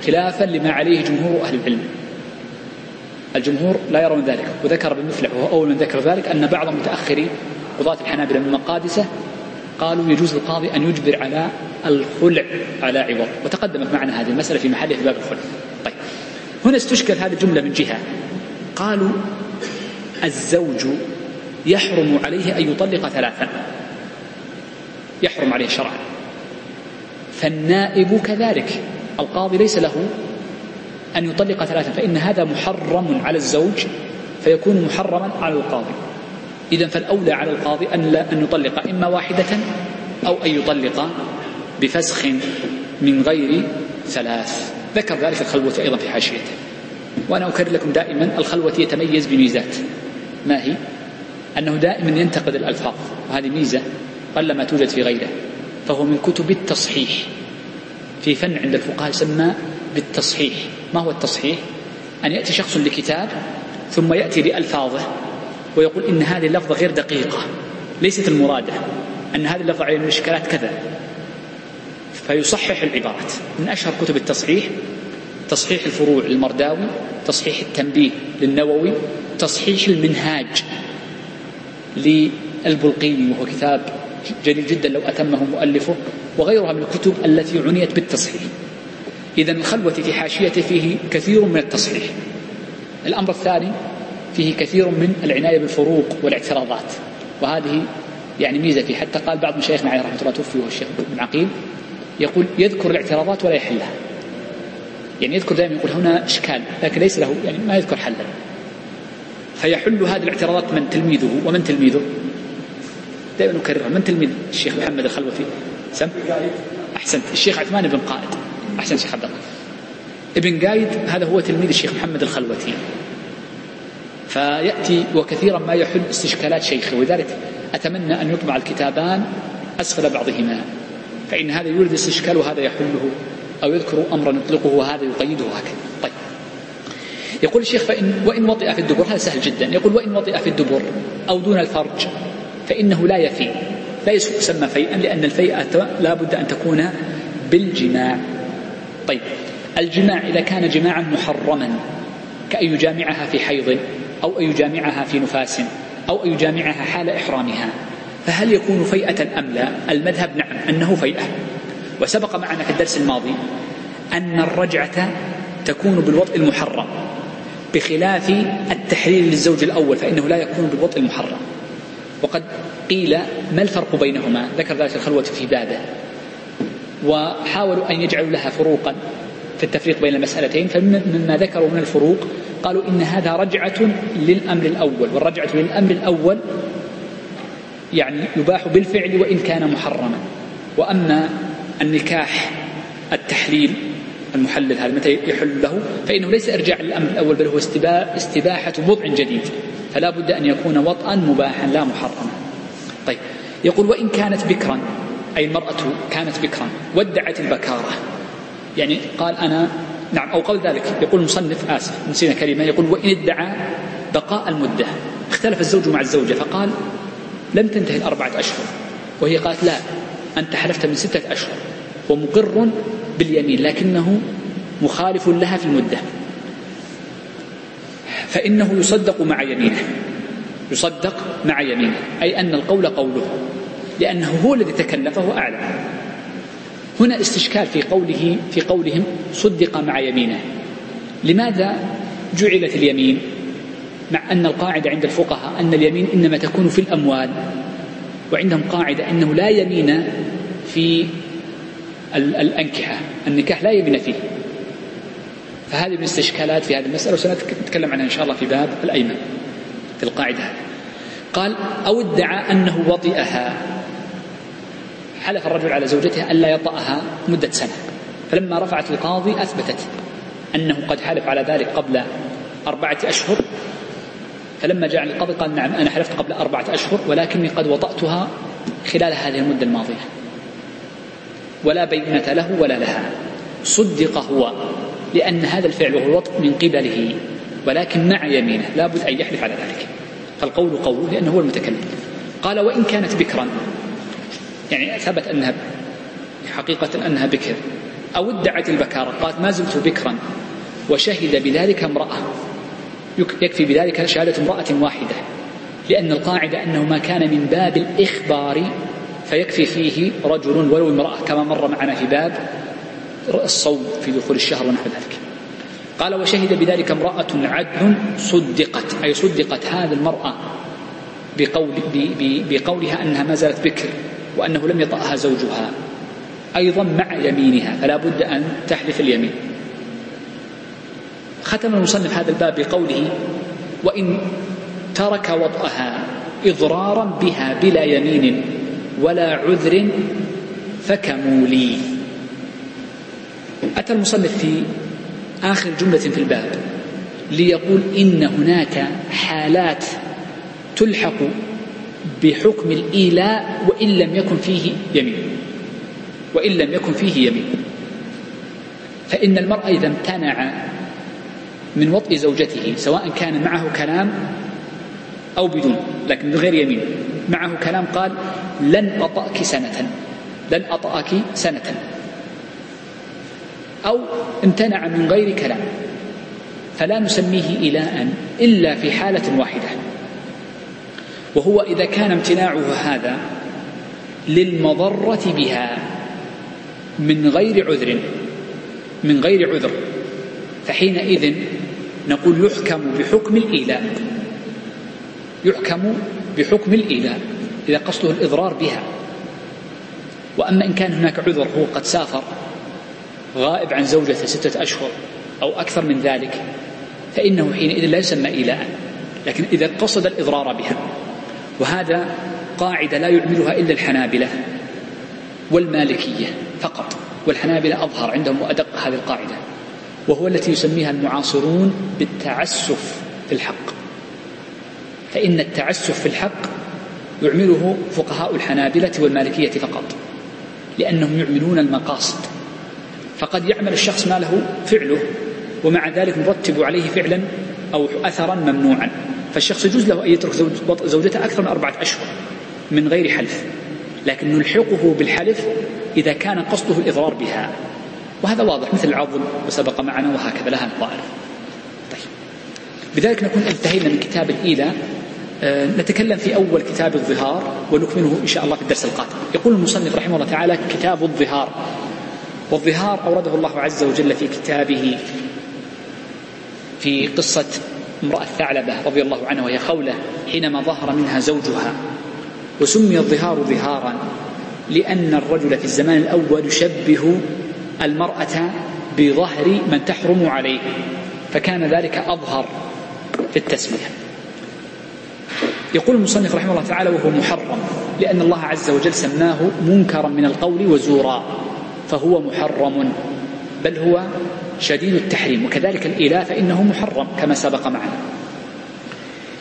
خلافا لما عليه جمهور أهل العلم. الجمهور لا يرون ذلك وذكر ابن مفلح وهو أول من ذكر ذلك أن بعض متأخري قضاة الحنابلة من المقادسة قالوا يجوز للقاضي أن يجبر على الخلع على عوض. وتقدمت معنا هذه المسألة في محلها في باب الخلع. طيب هنا استشكل هذه الجملة من جهة. قالوا الزوج يحرم عليه أن يطلق ثلاثا. يحرم عليه شرعا. فالنائب كذلك. القاضي ليس له أن يطلق ثلاثا فإن هذا محرم على الزوج فيكون محرما على القاضي. إذا فالأولى على القاضي أن لا أن يطلق إما واحدة أو أن يطلق بفسخ من غير ثلاث. ذكر ذلك الخلوة أيضا في حاشيته. وأنا أكرر لكم دائما الخلوة يتميز بميزات. ما هي؟ أنه دائما ينتقد الألفاظ. وهذه ميزة قلما توجد في غيره. فهو من كتب التصحيح. في فن عند الفقهاء يسمى بالتصحيح. ما هو التصحيح؟ أن يأتي شخص لكتاب ثم يأتي بألفاظه ويقول إن هذه اللفظة غير دقيقة. ليست المرادة. أن هذه اللفظة عليها الإشكالات كذا. فيصحح العبارات. من أشهر كتب التصحيح تصحيح الفروع للمرداوي تصحيح التنبيه للنووي تصحيح المنهاج للبلقيني وهو كتاب جليل جدا لو أتمه مؤلفه وغيرها من الكتب التي عنيت بالتصحيح. إذا الخلوة في حاشيته فيه كثير من التصحيح. الأمر الثاني فيه كثير من العناية بالفروق والاعتراضات. وهذه يعني ميزة فيه. حتى قال بعض مشايخنا عليه رحمة الله توفي الشيخ بن عقيل يقول يذكر الاعتراضات ولا يحلها. يعني يذكر دائما يقول هنا إشكال لكن ليس له يعني ما يذكر حلا فيحل هذه الاعتراضات من تلميذه ومن تلميذه؟ دائما نكررها من تلميذ؟ الشيخ محمد الخلوفي سم؟ أحسنت الشيخ عثمان بن قائد. أحسن شيخ عبد الله. ابن قايد هذا هو تلميذ الشيخ محمد الخلوتي. فيأتي وكثيرا ما يحل استشكالات شيخه ولذلك أتمنى أن يطبع الكتابان أسفل بعضهما. فإن هذا يورد استشكال وهذا يحله. أو يذكر أمرا يطلقه وهذا يقيده هكذا. طيب. يقول الشيخ فإن وإن وطئ في الدبر هذا سهل جدا. يقول وإن وطئ في الدبر أو دون الفرج فإنه لا يفي. لا يسمى فيئا لأن الفيئة لا بد أن تكون بالجماع. طيب. الجماع إذا كان جماعا محرما كأن يجامعها في حيض أو أن يجامعها في نفاس أو أن يجامعها حال إحرامها فهل يكون فيئة أم لا؟ المذهب نعم أنه فيئة. وسبق معنا في الدرس الماضي أن الرجعة تكون بالوطء المحرم بخلاف التحليل للزوج الأول فإنه لا يكون بالوطء المحرم. وقد قيل ما الفرق بينهما؟ ذكر ذلك الخلوة في بابه. وحاولوا أن يجعلوا لها فروقا في التفريق بين المسألتين فمما ذكروا من الفروق قالوا إن هذا رجعة للأمر الأول والرجعة للأمر الأول يعني يباح بالفعل وإن كان محرما. وأما النكاح التحليل المحلل هذا متى يحل له؟ فإنه ليس إرجاع للأمر الأول بل هو استباحة وضع جديد. فلا بد أن يكون وطئا مباحا لا محرما. طيب يقول وإن كانت بكرا أي المرأة كانت بكرا وادعت البكارة. يعني قال أنا نعم أو قبل ذلك. يقول المصنف آسف نسينا كلمة يقول وإن ادعى بقاء المدة. اختلف الزوج مع الزوجة فقال لم تنتهي الأربعة أشهر. وهي قالت لا أنت حلفت من ستة أشهر. ومقر باليمين لكنه مخالف لها في المدة. فإنه يصدق مع يمينه. يصدق مع يمينه. أي أن القول قوله لأنه هو الذي تكلفه أعلم هنا استشكال في قوله في قولهم صدق مع يمينه. لماذا جعلت اليمين؟ مع أن القاعدة عند الفقهاء أن اليمين إنما تكون في الأموال وعندهم قاعدة أنه لا يمين في الأنكحة النكاح لا يمين فيه. فهذه من الاستشكالات في هذه المسألة وسنتكلم عنها إن شاء الله في باب الأيمان في القاعدة. هذه قال أو ادعى أنه وطئها. حلف الرجل على زوجته ألا يطأها مدة سنة. فلما رفعت القاضي أثبتت أنه قد حلف على ذلك قبل أربعة أشهر. فلما جاء القاضي قال نعم أنا حلفت قبل أربعة أشهر ولكني قد وطأتها خلال هذه المدة الماضية. ولا بينة له ولا لها. صدق هو لأن هذا الفعل وهو الوطء من قبله ولكن مع يمينه. لا بد أن يحلف على ذلك. فالقول قوله لأنه هو المتكلم. قال وإن كانت بكرا يعني ثبت أنها حقيقة أنها بكر. أو ادعت البكارة قالت ما زلت بكرا. وشهد بذلك امرأة. يكفي بذلك شهادة امرأة واحدة. لأن القاعدة أنه ما كان من باب الإخبار فيكفي فيه رجل ولو امرأة كما مر معنا في باب الصوم في دخول الشهر ونحو ذلك. قال وشهد بذلك امرأة عدل صدقت. أي صدقت هذه المرأة بقول بقولها أنها ما زالت بكر وأنه لم يطأها زوجها. أيضا مع يمينها فلا بد أن تحلف اليمين. ختم المصنف هذا الباب بقوله وإن ترك وطأها إضرارا بها بلا يمين ولا عذر فكمولي أتى المصنف في آخر جملة في الباب ليقول إن هناك حالات تلحق بحكم الإيلاء وإن لم يكن فيه يمين. وإن لم يكن فيه يمين. فإن المرء إذا امتنع من وطء زوجته سواء كان معه كلام أو بدون لكن بغير يمين. معه كلام قال لن أطأك سنة لن أطأك سنة. أو امتنع من غير كلام. فلا نسميه إلاء إلا في حالة واحدة. وهو إذا كان امتناعه هذا للمضرة بها من غير عذر من غير عذر. فحينئذ نقول يحكم بحكم الإيلاء يحكم بحكم الإيلاء إذا قصده الإضرار بها. وأما إن كان هناك عذر هو قد سافر غائب عن زوجته ستة أشهر أو أكثر من ذلك فإنه حينئذ لا يسمى إيلاء لكن إذا قصد الإضرار بها. وهذا قاعدة لا يعملها إلا الحنابلة والمالكية فقط والحنابلة أظهر عندهم وأدق هذه القاعدة وهو التي يسميها المعاصرون بالتعسف في الحق. فإن التعسف في الحق يعمله فقهاء الحنابلة والمالكية فقط لأنهم يعملون المقاصد. فقد يعمل الشخص ما له فعله ومع ذلك نرتب عليه فعلا أو أثرا ممنوعا. فالشخص يجوز له أن يترك زوجته أكثر من أربعة أشهر من غير حلف لكن نلحقه بالحلف إذا كان قصده الإضرار بها. وهذا واضح مثل العظم وسبق معنا وهكذا لها نظائر طيب. بذلك نكون انتهينا من كتاب الإيلة. آه، نتكلم في أول كتاب الظهار ونكمله إن شاء الله في الدرس القادم. يقول المصنف رحمه الله تعالى كتاب الظهار. والظهار أورده الله عز وجل في كتابه في قصة امرأة ثعلبة رضي الله عنها وهي خولة حينما ظهر منها زوجها وسمي الظهار ظهارا لأن الرجل في الزمان الأول يشبه المرأة بظهر من تحرم عليه فكان ذلك أظهر في التسمية. يقول المصنف رحمه الله تعالى وهو محرم لأن الله عز وجل سماه منكرا من القول وزورا فهو محرم بل هو شديد التحريم وكذلك الإله فإنه محرم كما سبق معنا.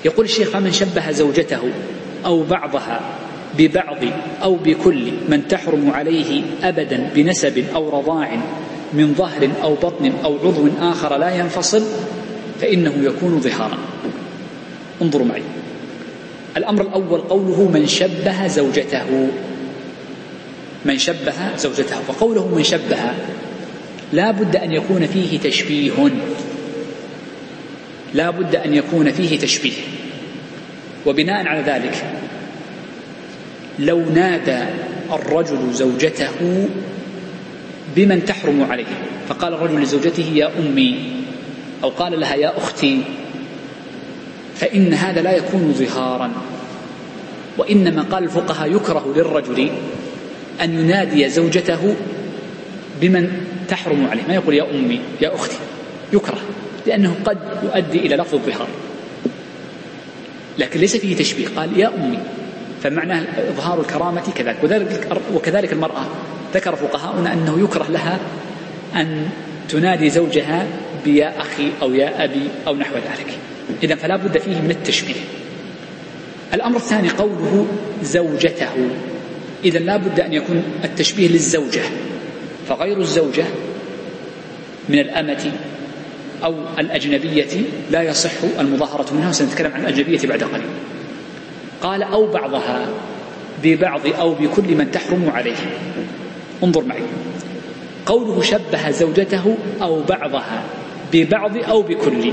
يقول الشيخ فمن شبه زوجته أو بعضها ببعض أو بكل من تحرم عليه أبدا بنسب أو رضاع من ظهر أو بطن أو عضو آخر لا ينفصل فإنه يكون ظهارا. انظروا معي. الأمر الأول قوله من شبه زوجته. من شبه زوجته. وقوله من شبه لا بد أن يكون فيه تشبيه. لا بد أن يكون فيه تشبيه. وبناء على ذلك لو نادى الرجل زوجته بمن تحرم عليه فقال الرجل لزوجته يا أمي أو قال لها يا أختي فإن هذا لا يكون ظهارا وإنما قال الفقهاء يكره للرجل أن ينادي زوجته بمن تحرم عليه. ما يقول يا أمي يا أختي. يكره لأنه قد يؤدي إلى لفظ الظهار. لكن ليس فيه تشبيه. قال يا أمي فمعناه إظهار الكرامة كذلك. وذلك وكذلك المرأة. ذكر فقهاؤنا أنه يكره لها أن تنادي زوجها بيا أخي أو يا أبي أو نحو ذلك. إذا فلا بد فيه من التشبيه. الأمر الثاني قوله زوجته. إذا لا بد أن يكون التشبيه للزوجة. فغير الزوجة من الأمة أو الأجنبية لا يصح المظاهرة منها. وسنتكلم عن الأجنبية بعد قليل. قال أو بعضها ببعض أو بكل من تحرم عليه. انظر معي. قوله شبه زوجته أو بعضها ببعض أو بكل.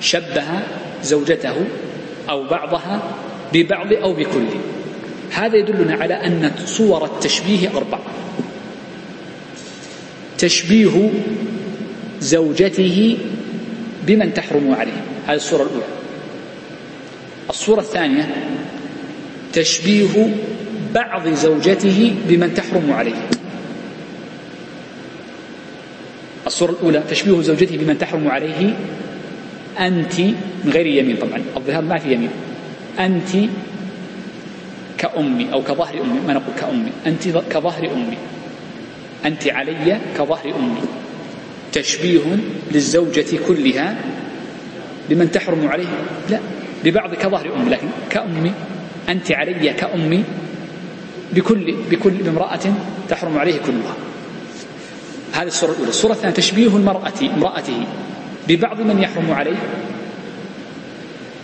شبه زوجته أو بعضها ببعض أو بكل. هذا يدلنا على أن صور التشبيه أربع. تشبيه زوجته بمن تحرم عليه. هذه الصورة الأولى. الصورة الثانية تشبيه بعض زوجته بمن تحرم عليه. الصورة الأولى تشبيه زوجته بمن تحرم عليه أنت من غير يمين طبعا الظهار ما في يمين. أنت كأمي أو كظهر أمي ما نقول كأمي أنت كظهر أمي. أنت علي كظهر أمي. تشبيه للزوجة كلها بمن تحرم عليه؟ لا ببعض كظهر أم لكن كأمي أنت علي كأمي بكل بكل امرأة تحرم عليه كلها. هذه الصورة الأولى. الصورة الثانية تشبيه المرأة امرأته. ببعض من يحرم عليه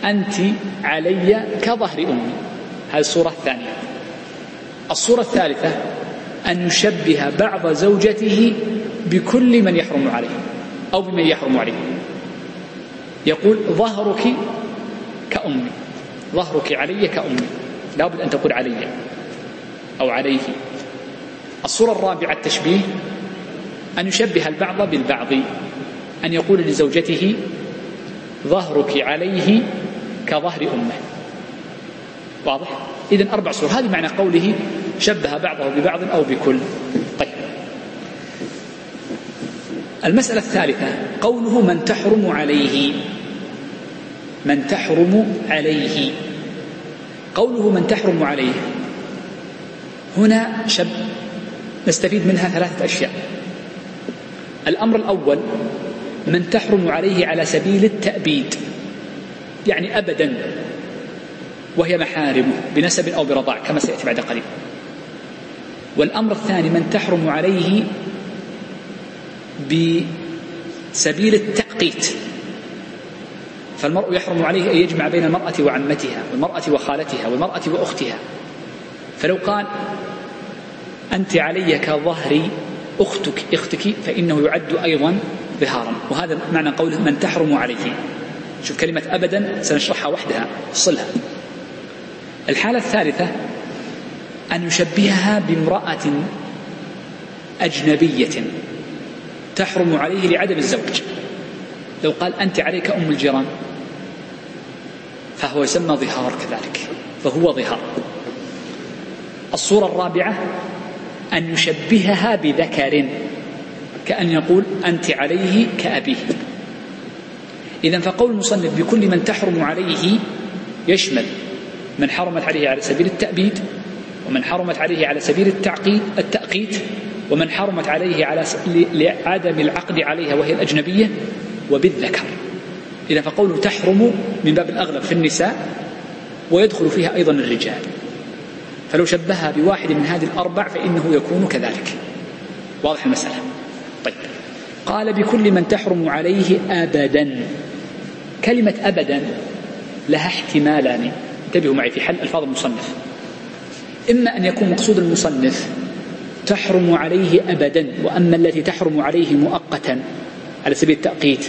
أنت علي كظهر أمي. هذه الصورة الثانية. الصورة الثالثة أن يشبه بعض زوجته بكل من يحرم عليه أو بمن يحرم عليه. يقول ظهرك كأمي. ظهرك علي كأمي. لا بد أن تقول علي أو عليه. الصورة الرابعة التشبيه أن يشبه البعض بالبعض. أن يقول لزوجته ظهرك عليه كظهر أمه. واضح؟ إذا أربع صور هذه معنى قوله شبه بعضه ببعض أو بكل. طيب. المسألة الثالثة قوله من تحرم عليه. من تحرم عليه. قوله من تحرم عليه. هنا شب. نستفيد منها ثلاثة أشياء. الأمر الأول من تحرم عليه على سبيل التأبيد يعني أبدا وهي محارمه بنسب أو برضاع كما سيأتي بعد قليل. والأمر الثاني من تحرم عليه بسبيل التأقيت فالمرء يحرم عليه أن يجمع بين المرأة وعمتها والمرأة وخالتها والمرأة وأختها. فلو قال أنت علي كظهر أختك أختك فإنه يعد أيضا ظهارا وهذا معنى قوله من تحرم عليه شوف كلمة أبدا سنشرحها وحدها صلها الحالة الثالثة أن يشبهها بامرأة أجنبية تحرم عليه لعدم الزوج. لو قال أنت عليك أم الجيران فهو يسمى ظهار كذلك فهو ظهار. الصورة الرابعة أن يشبهها بذكر كأن يقول أنت عليه كأبيه. إذا فقول المصنف بكل من تحرم عليه يشمل من حرمت عليه على سبيل التأبيد ومن حرمت عليه على سبيل التعقيد التأقيت ومن حرمت عليه على لعدم العقد عليها وهي الأجنبية وبالذكر. إذا فقوله تحرم من باب الأغلب في النساء ويدخل فيها أيضا الرجال. فلو شبهها بواحد من هذه الأربع فإنه يكون كذلك. واضح المسألة؟ طيب. قال بكل من تحرم عليه أبدا. كلمة أبدا لها احتمالان. انتبهوا معي في حل ألفاظ المصنف. إما أن يكون مقصود المصنف تحرم عليه أبدا وأما التي تحرم عليه مؤقتا. على سبيل التأقيت.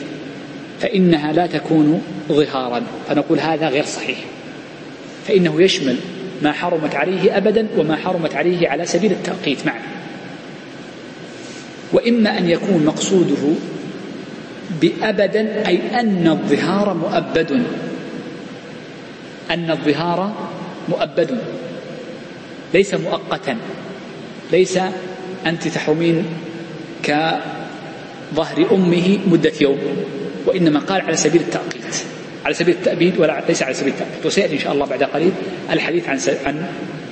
فإنها لا تكون ظهارا. فنقول هذا غير صحيح. فإنه يشمل ما حرمت عليه أبدا وما حرمت عليه على سبيل التأقيت. معا وإما أن يكون مقصوده بأبدا أي أن الظهار مؤبد. أن الظهار مؤبد. ليس مؤقتا. ليس أنت تحرمين كظهر أمه مدة يوم. وإنما قال على سبيل التأقيت. على سبيل التأبيد ولا ليس على سبيل التأبيد. وسيأتي إن شاء الله بعد قليل الحديث عن عن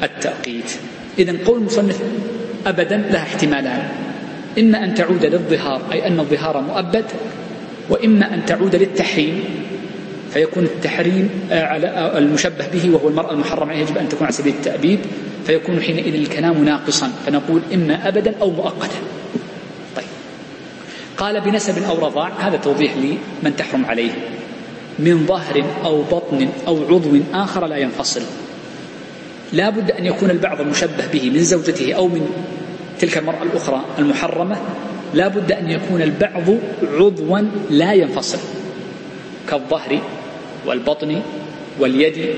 التأقيت. إذا قول المصنف أبدا لها احتمالان. إما أن تعود للظهار أي أن الظهار مؤبد وإما أن تعود للتحريم فيكون التحريم آه، على آه، المشبه به وهو المرأة المحرمة يجب أن تكون على سبيل التأبيد فيكون حينئذ الكلام ناقصا فنقول إما أبدا أو مؤقتا. طيب. قال بنسب أو رضاع هذا توضيح لمن تحرم عليه. من ظهر أو بطن أو عضو آخر لا ينفصل. لا بد أن يكون البعض المشبه به من زوجته أو من تلك المرأة الأخرى المحرمة لا بد أن يكون البعض عضوا لا ينفصل كالظهر والبطن واليد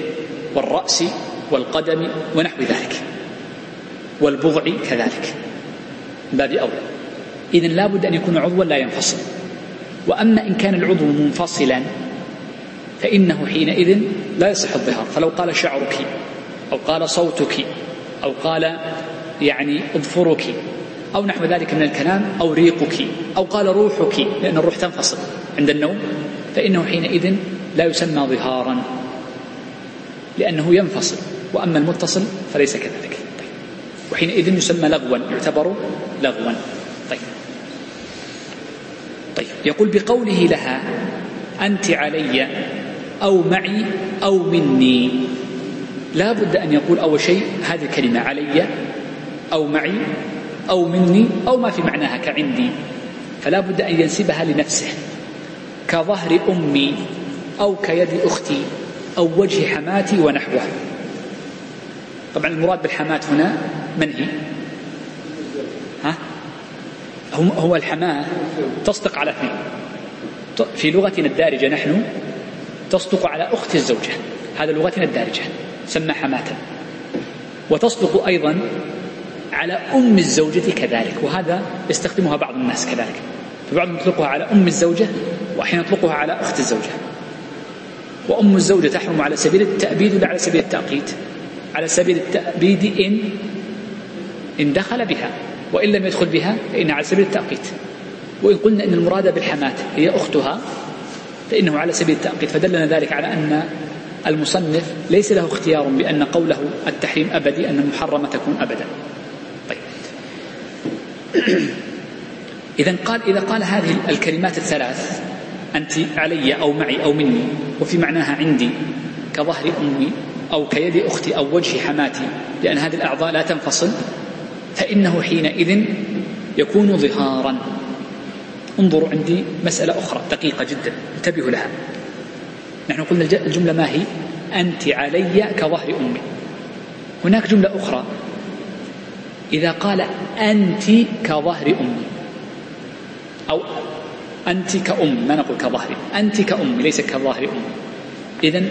والرأس والقدم ونحو ذلك والبضع كذلك. باب أولى إذن لا بد أن يكون عضوا لا ينفصل. وأما إن كان العضو منفصلا فإنه حينئذ لا يصح الظهار. فلو قال شعرك أو قال صوتك أو قال يعني اظفرك أو نحو ذلك من الكلام أو ريقك أو قال روحك لأن الروح تنفصل عند النوم فإنه حينئذ لا يسمى ظهارا لأنه ينفصل وأما المتصل فليس كذلك. طيب. وحينئذ يسمى لغوا يعتبر لغوا. طيب. طيب. يقول بقوله لها أنت علي أو معي أو مني. لا بد أن يقول أول شيء هذه الكلمة علي أو معي أو مني أو ما في معناها كعندي. فلا بد أن ينسبها لنفسه. كظهر أمي أو كيد أختي أو وجه حماتي ونحوه طبعا المراد بالحمات هنا من هي؟ ها؟ هو الحماة تصدق على اثنين. في لغتنا الدارجة نحن تصدق على أخت الزوجة. هذا لغتنا الدارجة سمى حماة. وتصدق أيضا على أم الزوجة كذلك وهذا يستخدمها بعض الناس كذلك. فبعضهم يطلقها على أم الزوجة وأحيانا يطلقها على أخت الزوجة. وأم الزوجة تحرم على سبيل التأبيد ولا على سبيل التأقيت؟ على سبيل التأبيد إن إن دخل بها وإن لم يدخل بها فإن على سبيل التأقيت. وإن قلنا إن المراد بالحماة هي أختها فإنه على سبيل التأقيت. فدلنا ذلك على أن المصنف ليس له اختيار بأن قوله التحريم أبدي أن المحرمة تكون أبدا. إذا قال إذا قال هذه الكلمات الثلاث أنت علي أو معي أو مني وفي معناها عندي كظهر أمي أو كيد أختي أو وجه حماتي لأن هذه الأعضاء لا تنفصل فإنه حينئذ يكون ظهارا. انظروا عندي مسألة أخرى دقيقة جدا انتبهوا لها. نحن قلنا الجملة ما هي؟ أنت علي كظهر أمي. هناك جملة أخرى إذا قال أنت كظهر أمي. أو أنت كأم ما نقول كظهري أنت كأمي ليس كظهر أمي. إذا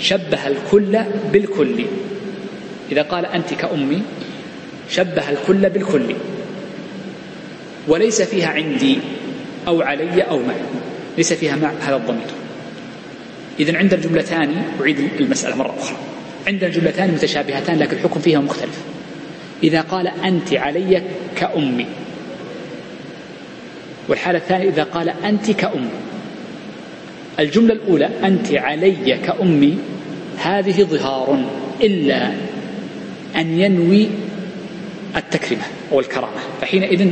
شبه الكل بالكل. إذا قال أنت كأمي شبه الكل بالكل. وليس فيها عندي أو علي أو معي. ليس فيها مع هذا الضمير. إذا عند الجملتان أعيد المسألة مرة أخرى. عند الجملتان متشابهتان لكن الحكم فيها مختلف. إذا قال أنت علي كأمي. والحالة الثانية إذا قال أنت كأمي. الجملة الأولى أنت علي كأمي هذه ظهار إلا أن ينوي التكرمة أو الكرامة فحينئذ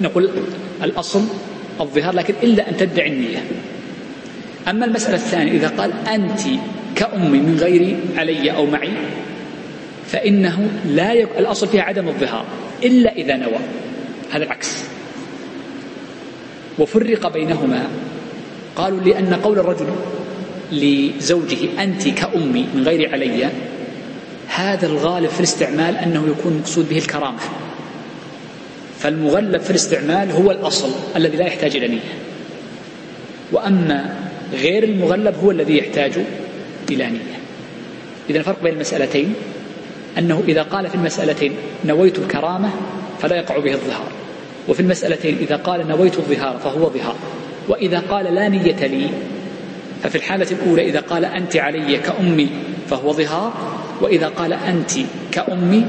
نقول الأصل الظهار لكن إلا أن تدعي النية. أما المسألة الثانية إذا قال أنت كأمي من غير علي أو معي فإنه لا يك... الأصل فيها عدم الظهار إلا إذا نوى. هذا العكس. وفرق بينهما قالوا لأن قول الرجل لزوجه أنت كأمي من غير علي هذا الغالب في الاستعمال أنه يكون مقصود به الكرامة. فالمغلب في الاستعمال هو الأصل الذي لا يحتاج إلى نية. وأما غير المغلب هو الذي يحتاج إلى نية. إذا الفرق بين المسألتين أنه إذا قال في المسألتين نويت الكرامة فلا يقع به الظهار. وفي المسألتين إذا قال نويت الظهار فهو ظهار. وإذا قال لا نية لي ففي الحالة الأولى إذا قال أنت علي كأمي فهو ظهار وإذا قال أنت كأمي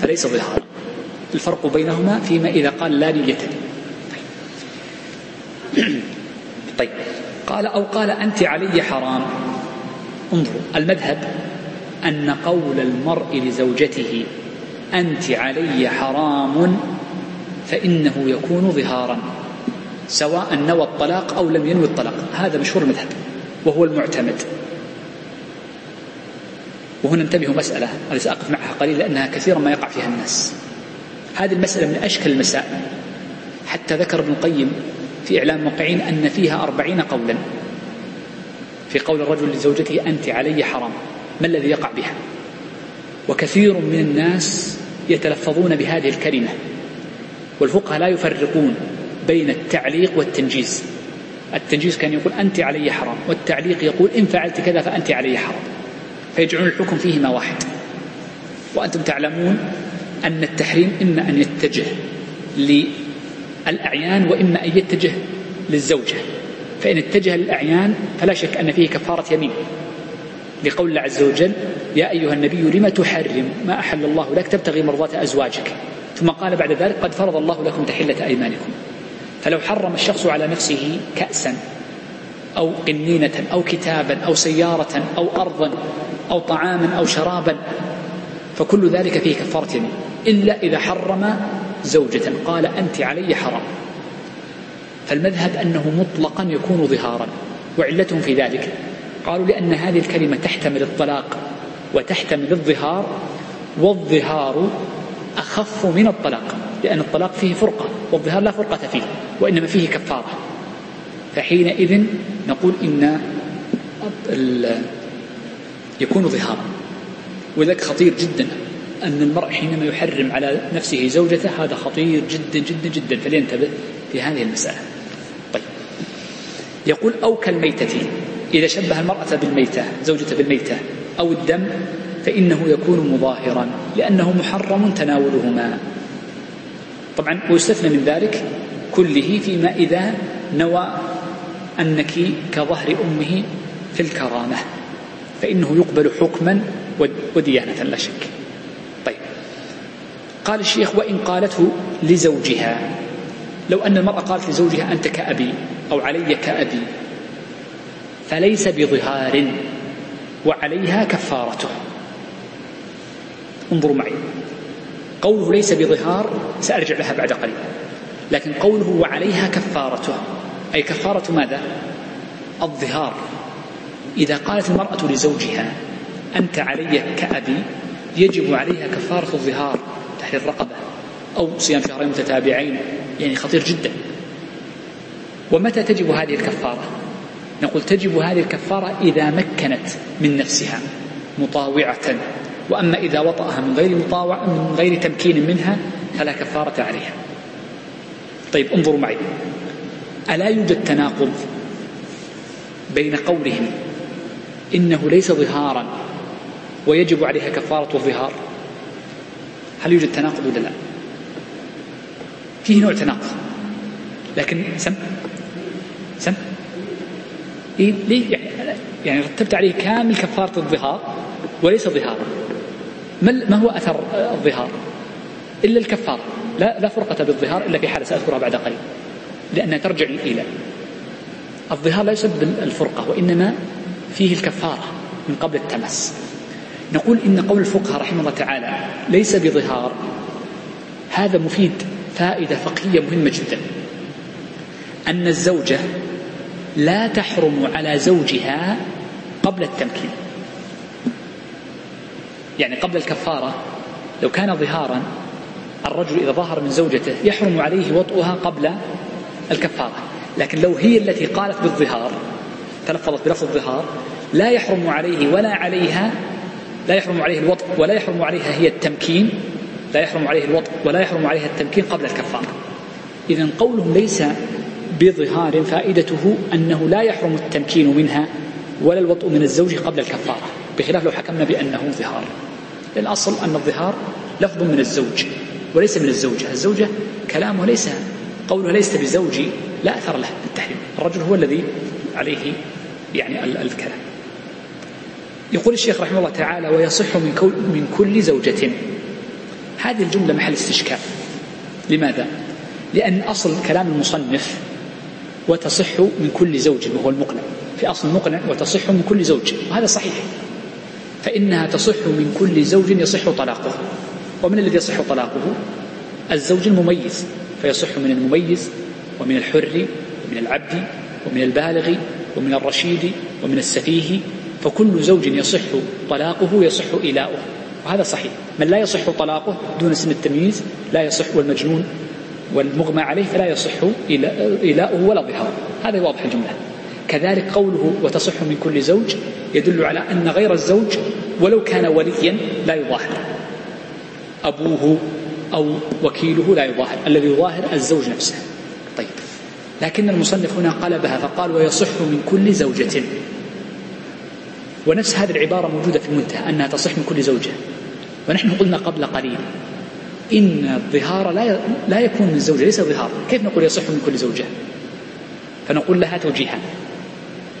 فليس ظهارا الفرق بينهما فيما إذا قال لا نية لي. طيب. طيب قال أو قال أنت علي حرام. انظروا المذهب أن قول المرء لزوجته أنت علي حرام فإنه يكون ظهارا سواء نوى الطلاق أو لم ينوي الطلاق هذا مشهور المذهب وهو المعتمد. وهنا انتبهوا مسألة أنا سأقف معها قليلا لأنها كثيرا ما يقع فيها الناس. هذه المسألة من أشكل المسائل. حتى ذكر ابن القيم في إعلام الموقعين أن فيها أربعين قولا. في قول الرجل لزوجته أنت علي حرام. ما الذي يقع بها؟ وكثير من الناس يتلفظون بهذه الكلمة. والفقهاء لا يفرقون بين التعليق والتنجيز. التنجيز كان يقول أنت علي حرام والتعليق يقول إن فعلت كذا فأنت علي حرام. فيجعلون الحكم فيهما واحد. وأنتم تعلمون أن التحريم إما أن يتجه للأعيان وإما أن يتجه للزوجة. فإن اتجه للأعيان فلا شك أن فيه كفارة يمين. لقول الله عز وجل يا أيها النبي لم تحرم ما أحل الله لك؟ تبتغي مرضات أزواجك. ثم قال بعد ذلك قد فرض الله لكم تحلة أيمانكم. فلو حرم الشخص على نفسه كأسا أو قنينة أو كتابا أو سيارة أو أرضا أو طعاما أو شرابا فكل ذلك فيه كفارة. إلا إذا حرم زوجة قال أنت علي حرام. فالمذهب أنه مطلقا يكون ظهارا وعلتهم في ذلك. قالوا لأن هذه الكلمة تحتمل الطلاق وتحتمل الظهار والظهار أخف من الطلاق لأن الطلاق فيه فرقة والظهار لا فرقة فيه وإنما فيه كفارة. فحينئذ نقول إن يكون ظهارا ولذلك خطير جدا أن المرء حينما يحرم على نفسه زوجته هذا خطير جدا جدا جدا. فلينتبه في هذه المسألة. طيب. يقول أو كالميتة إذا شبه المرأة بالميتة زوجته بالميتة أو الدم فإنه يكون مظاهرا لأنه محرم تناولهما. طبعا ويستثنى من ذلك كله فيما إذا نوى أنك كظهر أمه في الكرامة فإنه يقبل حكما وديانة لا شك. طيب. قال الشيخ وإن قالته لزوجها. لو أن المرأة قالت لزوجها أنت كأبي أو علي كأبي. فليس بظهار وعليها كفارته انظروا معي. قوله ليس بظهار سأرجع لها بعد قليل. لكن قوله وعليها كفارته أي كفارة ماذا؟ الظهار. إذا قالت المرأة لزوجها أنت علي كأبي يجب عليها كفارة الظهار تحرير رقبة أو صيام شهرين متتابعين يعني خطير جدا. ومتى تجب هذه الكفارة؟ نقول تجب هذه الكفارة إذا مكنت من نفسها مطاوعة. وأما إذا وطأها من غير مطاوع من غير تمكين منها فلا كفارة عليها. طيب انظروا معي. ألا يوجد تناقض بين قولهم إنه ليس ظهارا ويجب عليها كفارة الظهار؟ هل يوجد تناقض ولا لا؟ فيه نوع تناقض لكن سم سم. إيه ليه؟ يعني, رتبت عليه كامل كفارة الظهار وليس ظهارا ما هو أثر الظهار؟ إلا الكفارة. لا لا فرقة بالظهار إلا في حالة سأذكرها بعد قليل. لأنها ترجع للإيلاء الظهار لا يسبب الفرقة وإنما فيه الكفارة من قبل التمس. نقول إن قول الفقهاء رحمه الله تعالى ليس بظهار هذا مفيد فائدة فقهية مهمة جدا. أن الزوجة لا تحرم على زوجها قبل التمكين. يعني قبل الكفارة لو كان ظهارا الرجل إذا ظهر من زوجته يحرم عليه وطئها قبل الكفارة. لكن لو هي التي قالت بالظهار تلفظت بلفظ الظهار لا يحرم عليه ولا عليها لا يحرم عليه الوطء ولا يحرم عليها هي التمكين لا يحرم عليه الوطء ولا يحرم عليها التمكين قبل الكفارة. إذا قولهم ليس بظهار فائدته أنه لا يحرم التمكين منها ولا الوطء من الزوج قبل الكفارة بخلاف لو حكمنا بأنه ظهار. الأصل أن الظهار لفظ من الزوج وليس من الزوجة. الزوجة كلامه ليس قوله ليس بزوجي لا أثر له بالتحريم الرجل هو الذي عليه يعني الكلام. يقول الشيخ رحمه الله تعالى ويصح من, كل من كل زوجة. هذه الجملة محل استشكال. لماذا؟ لأن أصل كلام المصنف وتصح من كل زوج وهو المقنع. في أصل مقنع وتصح من كل زوج وهذا صحيح. فإنها تصح من كل زوج يصح طلاقه. ومن الذي يصح طلاقه؟ الزوج المميز. فيصح من المميز ومن الحر ومن العبد ومن البالغ ومن الرشيد ومن السفيه. فكل زوج يصح طلاقه يصح إيلاؤه. وهذا صحيح. من لا يصح طلاقه دون سن التمييز لا يصح والمجنون والمغمى عليه فلا يصح إيلاؤه ولا ظهاره. هذا واضح الجملة. كذلك قوله وتصح من كل زوج يدل على أن غير الزوج ولو كان وليا لا يظاهر. أبوه أو وكيله لا يظاهر. الذي يظاهر الزوج نفسه. طيب. لكن المصنف هنا قلبها فقال ويصح من كل زوجة. ونفس هذه العبارة موجودة في المنتهى أنها تصح من كل زوجة. ونحن قلنا قبل قليل إن الظهار لا لا يكون من زوجة ليس ظهار. كيف نقول يصح من كل زوجة؟ فنقول لها توجيهان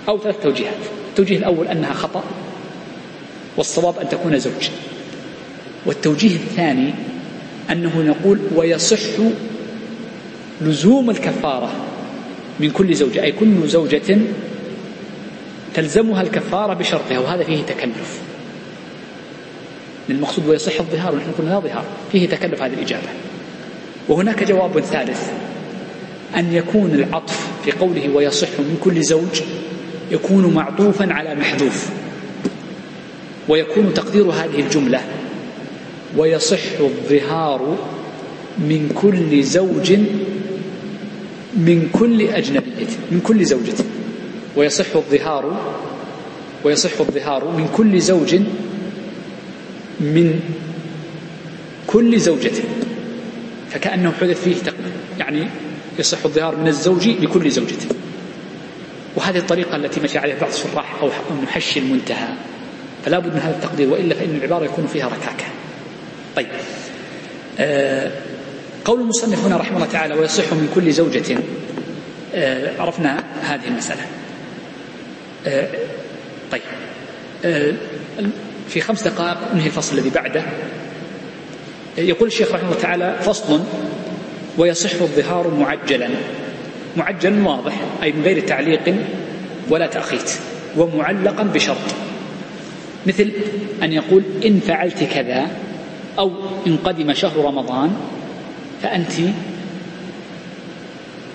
أو ثلاث توجيهات. التوجيه الأول أنها خطأ والصواب أن تكون زوج. والتوجيه الثاني أنه نقول ويصح لزوم الكفارة من كل زوجة. أي كل زوجة تلزمها الكفارة بشرطها وهذا فيه تكلف. المقصود ويصح الظهار ونحن قلنا لا ظهار. فيه تكلف هذه الإجابة. وهناك جواب ثالث. أن يكون العطف في قوله ويصح من كل زوج يكون معطوفا على محذوف. ويكون تقدير هذه الجملة. ويصح الظهار من كل زوج من كل أجنبية. من كل زوجة. ويصح الظهار ويصح الظهار من كل زوج من كل زوجة فكأنه حدث فيه تقدير يعني يصح الظهار من الزوج لكل زوجة. وهذه الطريقة التي مشى عليها بعض الشراح أو محشي المنتهى. فلا بد من هذا التقدير وإلا فإن العبارة يكون فيها ركاكة. طيب. آه قول المصنف هنا رحمه الله تعالى ويصح من كل زوجة. آه عرفنا هذه المسألة. آه طيب. آه في خمس دقائق ننهي الفصل الذي بعده. يقول الشيخ رحمه الله تعالى فصل ويصح الظهار معجلا. معجل واضح أي من غير تعليق ولا تأخيت ومعلقا بشرط. مثل أن يقول إن فعلت كذا أو إن قدم شهر رمضان فأنت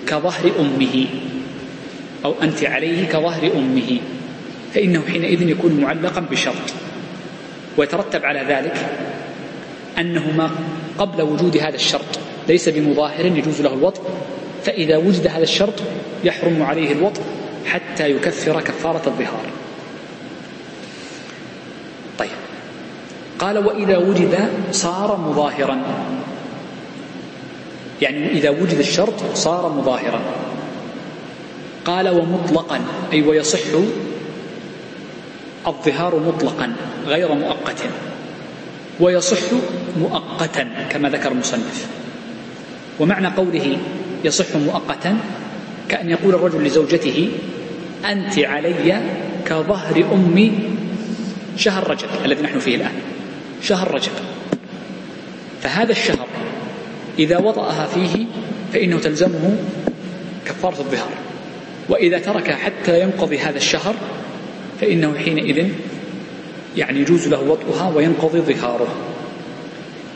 كظهر أمه أو أنت عليه كظهر أمه فإنه حينئذ يكون معلقا بشرط. ويترتب على ذلك أنه ما قبل وجود هذا الشرط ليس بمظاهر يجوز له الوطء فإذا وجد هذا الشرط يحرم عليه الوطء حتى يكفر كفارة الظهار. طيب. قال وإذا وجد صار مظاهرا. يعني إذا وجد الشرط صار مظاهرا. قال ومطلقا أي ويصح الظهار مطلقا غير مؤقت ويصح مؤقتا كما ذكر المصنف. ومعنى قوله يصح مؤقتا كأن يقول الرجل لزوجته أنت علي كظهر أمي شهر رجب الذي نحن فيه الآن. شهر رجب. فهذا الشهر إذا وطأها فيه فإنه تلزمه كفارة الظهار. وإذا ترك حتى ينقضي هذا الشهر فإنه حينئذ يعني يجوز له وطئها وينقضي ظهاره.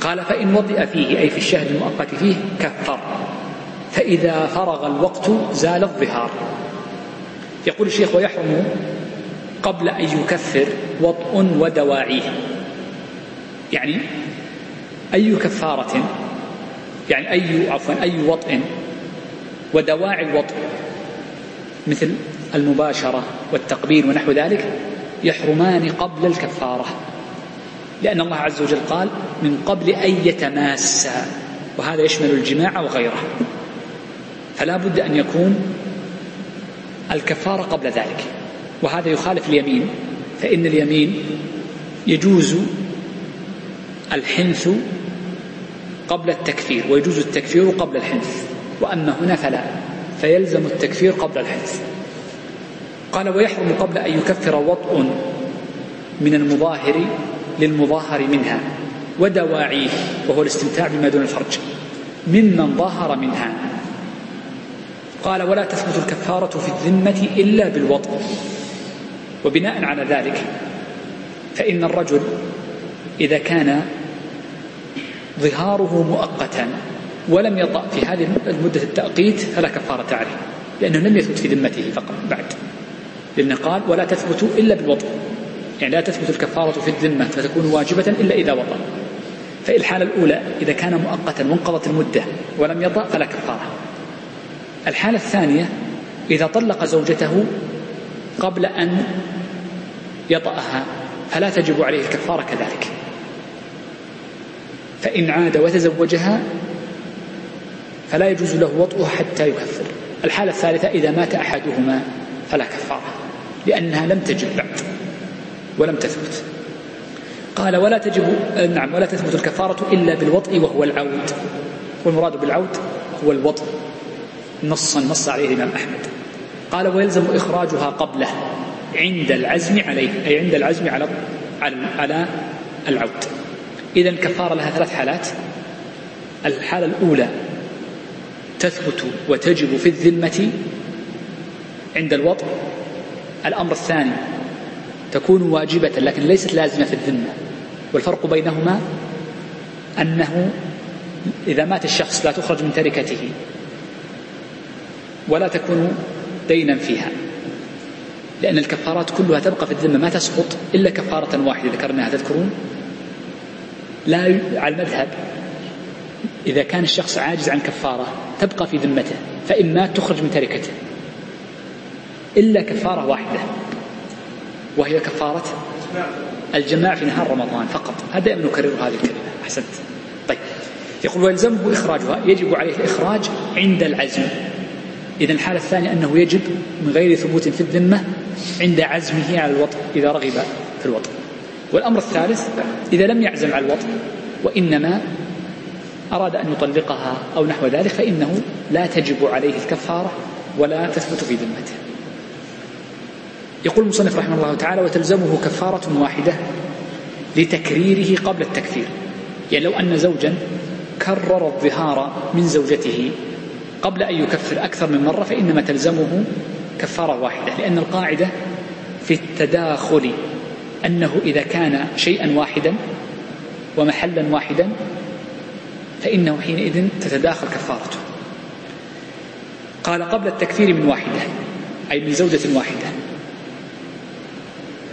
قال فإن وطئ فيه أي في الشهر المؤقت فيه كفر. فإذا فرغ الوقت زال الظهار. يقول الشيخ ويحرم قبل أن يكفر وطء ودواعيه. يعني أي كفارة يعني أي عفوا أي وطء ودواعي الوطء مثل المباشرة والتقبيل ونحو ذلك يحرمان قبل الكفارة. لأن الله عز وجل قال من قبل أن يتماسا وهذا يشمل الجماع وغيره. فلا بد أن يكون الكفارة قبل ذلك وهذا يخالف اليمين فإن اليمين يجوز الحنث قبل التكفير ويجوز التكفير قبل الحنث وأما هنا فلا فيلزم التكفير قبل الحنث. قال ويحرم قبل أن يكفر وطء من المظاهر للمظاهر منها ودواعيه وهو الاستمتاع بما دون الفرج ممن ظهر منها. قال ولا تثبت الكفارة في الذمة إلا بالوطء. وبناء على ذلك فإن الرجل إذا كان ظهاره مؤقتا ولم يطأ في هذه المدة التأقيت فلا كفارة عليه لأنه لم يثبت في ذمته فقط بعد. لأنه قال ولا تثبت إلا بالوطء يعني لا تثبت الكفارة في الذمة فتكون واجبة إلا إذا وطأ فإن الحالة الأولى إذا كان مؤقتا وانقضت المدة ولم يطأ فلا كفارة. الحالة الثانية إذا طلق زوجته قبل أن يطأها فلا تجب عليه الكفارة كذلك. فإن عاد وتزوجها فلا يجوز له وطئها حتى يكفر. الحالة الثالثة إذا مات أحدهما فلا كفارة. لأنها لم تجب بعد ولم تثبت. قال ولا تجب نعم ولا تثبت الكفارة إلا بالوطء وهو العود. والمراد بالعود هو الوطء. نصا نص عليه الإمام أحمد. قال ويلزم إخراجها قبله عند العزم عليه أي عند العزم على على العود. إذا الكفارة لها ثلاث حالات. الحالة الأولى تثبت وتجب في الذمة عند الوطء. الأمر الثاني تكون واجبة لكن ليست لازمة في الذمة. والفرق بينهما أنه إذا مات الشخص لا تخرج من تركته ولا تكون دينا فيها لأن الكفارات كلها تبقى في الذمة ما تسقط إلا كفارة واحدة ذكرناها تذكرون؟ لا على المذهب إذا كان الشخص عاجز عن كفارة تبقى في ذمته فإن مات تخرج من تركته. إلا كفارة واحدة. وهي كفارة الجماع في نهار رمضان فقط. هذا دائما نكرر هذه الكلمة. أحسنت. طيب. يقول ويلزمه إخراجها. يجب عليه الإخراج عند العزم. إذا الحالة الثانية أنه يجب من غير ثبوت في الذمة عند عزمه على الوطء إذا رغب في الوطء والأمر الثالث إذا لم يعزم على الوطء وإنما أراد أن يطلقها أو نحو ذلك فإنه لا تجب عليه الكفارة ولا تثبت في ذمته. يقول المصنف رحمه الله تعالى وتلزمه كفارة واحدة لتكريره قبل التكفير. يعني لو أن زوجا كرر الظهار من زوجته قبل أن يكفر أكثر من مرة فإنما تلزمه كفارة واحدة لأن القاعدة في التداخل أنه إذا كان شيئا واحدا ومحلا واحدا فإنه حينئذ تتداخل كفارته. قال قبل التكفير من واحدة أي من زوجة واحدة.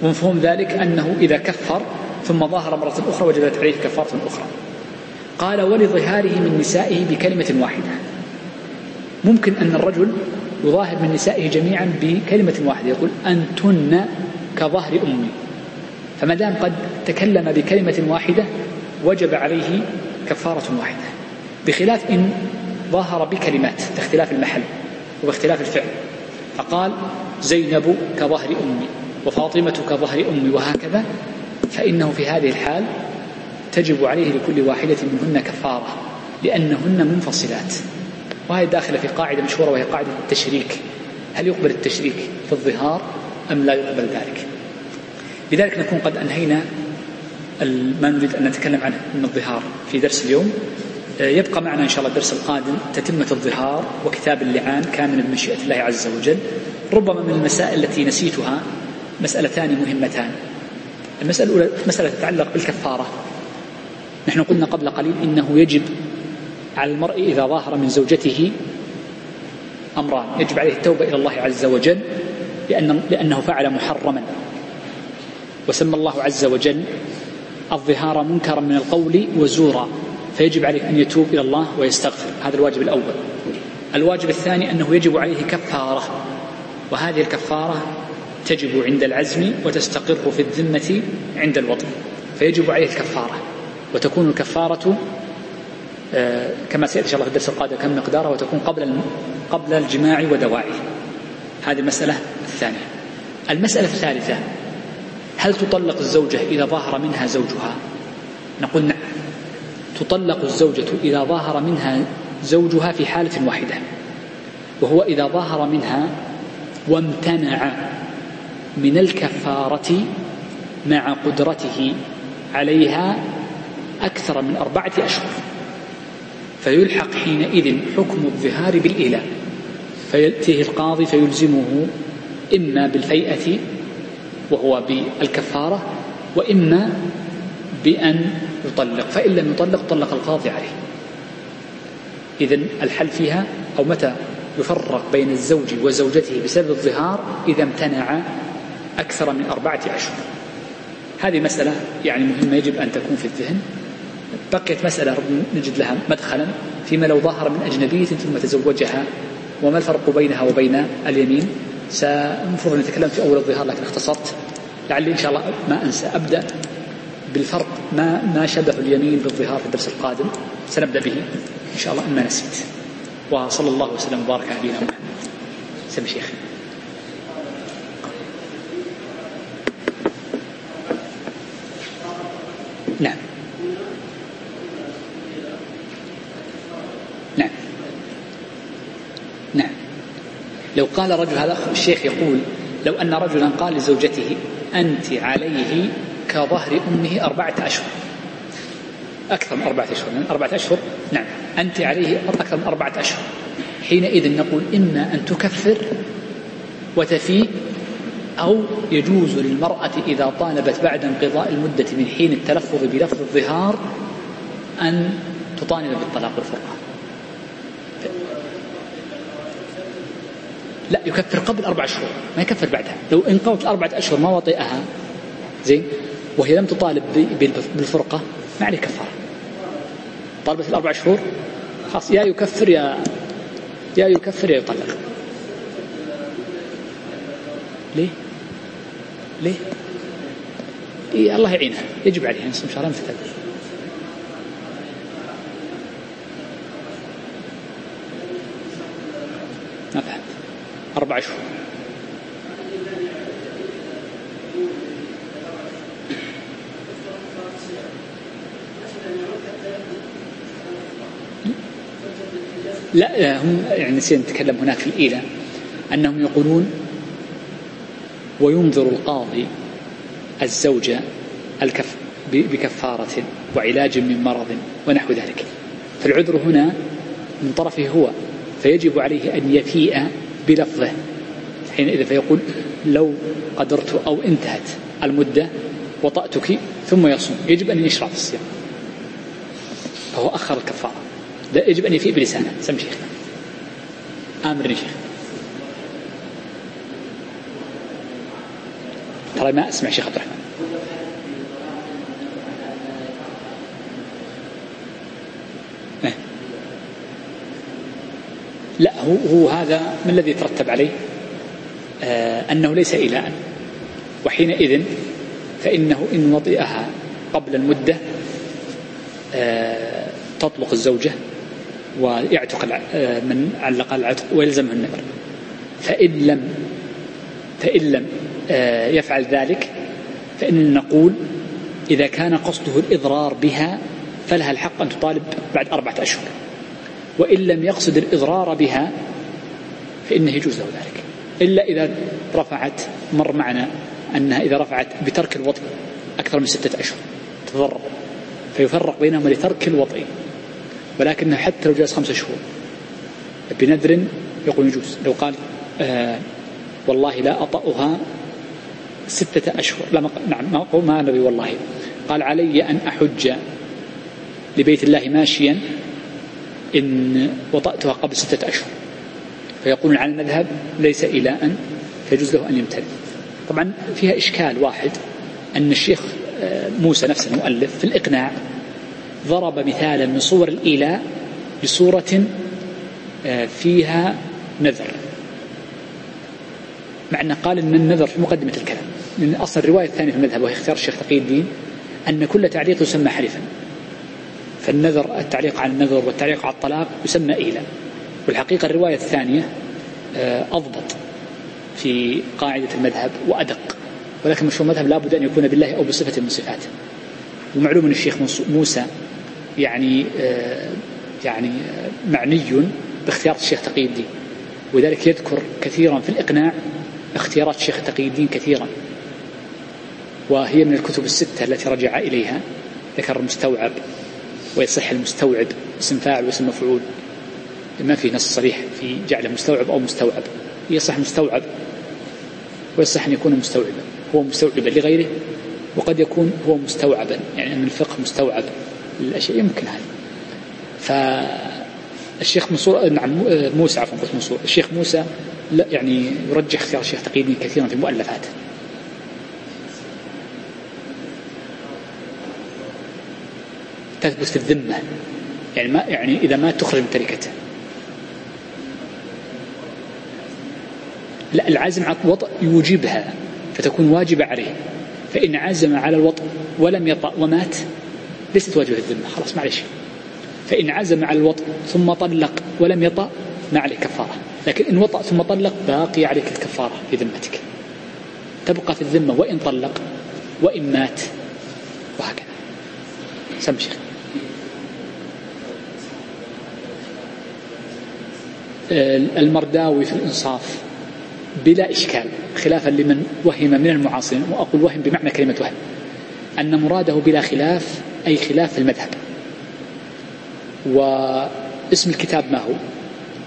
ومفهوم ذلك أنه إذا كفر ثم ظاهر مرة أخرى وجدت عليه كفارة أخرى. قال ولظهاره من نسائه بكلمة واحدة. ممكن أن الرجل يظاهر من نسائه جميعا بكلمة واحدة يقول أنتن كظهر أمي. فما دام قد تكلم بكلمة واحدة وجب عليه كفارة واحدة. بخلاف إن ظاهر بكلمات باختلاف المحل وباختلاف الفعل. فقال زينب كظهر أمي. وفاطمة كظهر أمي وهكذا فإنه في هذه الحال تجب عليه لكل واحدة منهن كفارة لأنهن منفصلات. وهي داخلة في قاعدة مشهورة وهي قاعدة التشريك. هل يقبل التشريك في الظهار أم لا يقبل ذلك؟ لذلك نكون قد أنهينا ما نريد أن نتكلم عنه من الظهار في درس اليوم. آه، يبقى معنا إن شاء الله الدرس القادم تتمة الظهار وكتاب اللعان كاملا بمشيئة الله عز وجل. ربما من المسائل التي نسيتها مسألتان مهمتان. المسألة الأولى مسألة تتعلق بالكفارة. نحن قلنا قبل قليل إنه يجب على المرء إذا ظاهر من زوجته أمران. يجب عليه التوبة إلى الله عز وجل لأن لأنه فعل محرما. وسمى الله عز وجل الظهار منكرا من القول وزورا. فيجب عليه أن يتوب إلى الله ويستغفر. هذا الواجب الأول. الواجب الثاني أنه يجب عليه كفارة. وهذه الكفارة تجب عند العزم وتستقر في الذمة عند الوطن. فيجب عليه الكفارة وتكون الكفارة آه، كما سيأتي إن شاء الله في الدرس القادم كم مقدارها وتكون قبل قبل الجماع ودواعيه هذه المسألة الثانية. المسألة الثالثة هل تطلق الزوجة إذا ظهر منها زوجها؟ نقول نعم. تطلق الزوجة إذا ظهر منها زوجها في حالة واحدة وهو إذا ظهر منها وامتنع من الكفارة مع قدرته عليها أكثر من أربعة أشهر. فيلحق حينئذ حكم الظهار بالإيلاء فيأتيه القاضي فيلزمه إما بالفيئة وهو بالكفارة وإما بأن يطلق. فإن لم يطلق طلق القاضي عليه. إذا الحل فيها أو متى يفرق بين الزوج وزوجته بسبب الظهار إذا امتنع أكثر من أربعة أشهر هذه مسألة يعني مهمة يجب أن تكون في الذهن. بقيت مسألة نجد لها مدخلا فيما لو ظهر من أجنبية ثم تزوجها وما الفرق بينها وبين اليمين؟ سنفرض أن نتكلم في أول الظهار لكن اختصرت. لعلي إن شاء الله ما أنسى. أبدأ بالفرق ما ما شبه اليمين بالظهار في الدرس القادم. سنبدأ به. إن شاء الله إن ما نسيت. وصلى الله وسلم وبارك على نبينا محمد. سم شيخ نعم نعم نعم لو قال رجل هذا الشيخ يقول لو أن رجلا قال لزوجته أنت عليه كظهر أمه أربعة أشهر. أكثر من أربعة أشهر من أربعة أشهر. نعم أنت عليه أكثر من أربعة أشهر. حينئذ نقول إما أن تكفر وتفي أو يجوز للمرأة إذا طالبت بعد انقضاء المدة من حين التلفظ بلفظ الظهار أن تطالب بالطلاق والفرقة لا يكفر قبل أربع شهور ما يكفر بعدها. لو انقضت الأربعة أشهر ما وطئها. زين؟ وهي لم تطالب بالفرقة ما عليه كفارة. طالبت الأربع شهور خلاص يا يكفر يا يا يكفر يا يطلق. ليه؟ ليه؟ إيه الله يعينها. يجب عليها تصوم شهرين فتدري ما فهمت أربع شهور لا هم يعني نسينا نتكلم هناك في الإيلة. أنهم يقولون وينظر القاضي الزوجة الكف بكفارة وعلاج من مرض ونحو ذلك. فالعذر هنا من طرفه هو فيجب عليه أن يفيء بلفظه. حينئذ فيقول لو قدرت أو انتهت المدة وطأتك ثم يصوم. يجب أن يشرع في الصيام. فهو أخر الكفارة. لا يجب أن يفيء بلسانه سم شيخنا آمرني شيخ. ترى ما أسمع شيخ عبد الرحمن. لا هو, هو هذا ما الذي يترتب عليه؟ آه أنه ليس إلاء وحينئذ فإنه إن وطئها قبل المدة آه تطلق الزوجة ويعتق آه، من علق العتق ويلزمه النذر فإن لم فإن لم آه، يفعل ذلك فإننا نقول إذا كان قصده الإضرار بها فلها الحق أن تطالب بعد أربعة أشهر. وإن لم يقصد الإضرار بها فإنه يجوز له ذلك. إلا إذا رفعت مر معنا أنها إذا رفعت بترك الوطء أكثر من ستة أشهر تضرر. فيفرق بينهما لترك الوطء ولكنه حتى لو جلس خمسة شهور. بنذر يقول يجوز. لو قال آه والله لا أطأها ستة أشهر. لا نعم ما ما نبي والله. قال علي أن أحج لبيت الله ماشيا إن وطأتها قبل ستة أشهر. فيقول على المذهب ليس إلاء فيجوز له أن يمتنع طبعا فيها إشكال واحد أن الشيخ آه، موسى نفسه المؤلف في الإقناع ضرب مثالا من صور الإيلاء بصورة آه، فيها نذر. مع أنه قال أن النذر في مقدمة الكلام. من أصل الرواية الثانية في المذهب وهي اختيار الشيخ تقي الدين أن كل تعليق يسمى حلفا. فالنذر التعليق على النذر والتعليق على الطلاق يسمى إيلاء والحقيقة الرواية الثانية آه، أضبط في قاعدة المذهب وأدق. ولكن مشروع المذهب لابد أن يكون بالله أو بصفة من صفاته. ومعلوم أن الشيخ موسى يعني آه، يعني آه، معني باختيار الشيخ تقي الدين. ولذلك يذكر كثيرا في الإقناع اختيارات الشيخ تقي الدين كثيرا. وهي من الكتب الستة التي رجع إليها ذكر المستوعب ويصح المستوعب اسم فاعل واسم مفعول. ما في نص صريح في جعله مستوعب أو مستوعب. يصح مستوعب ويصح أن يكون مستوعبا. هو مستوعبا لغيره وقد يكون هو مستوعبا يعني أن الفقه مستوعب. للأشياء يمكن هذا. فالشيخ منصور نعم موسى عفوا قلت منصور. الشيخ موسى لا يعني يرجح اختيار الشيخ تقي الدين كثيرا في مؤلفاته تثبت في الذمة. يعني ما يعني إذا ما تخرج من تركته لا العزم على الوطء يوجبها فتكون واجبة عليه. فإن عزم على الوطء ولم يطأ ومات ليست واجبة الذمة. خلاص معلش فإن عزم على الوطء ثم طلق ولم يطأ ما عليه كفارة. لكن إن وطأ ثم طلق باقي عليك الكفارة في ذمتك. تبقى في الذمة وإن طلق وإن مات وهكذا. سم شيخ المرداوي في الإنصاف بلا إشكال خلافا لمن وهم من المعاصرين. وأقول وهم بمعنى كلمة وهم. أن مراده بلا خلاف أي خلاف في المذهب. واسم الكتاب ما هو؟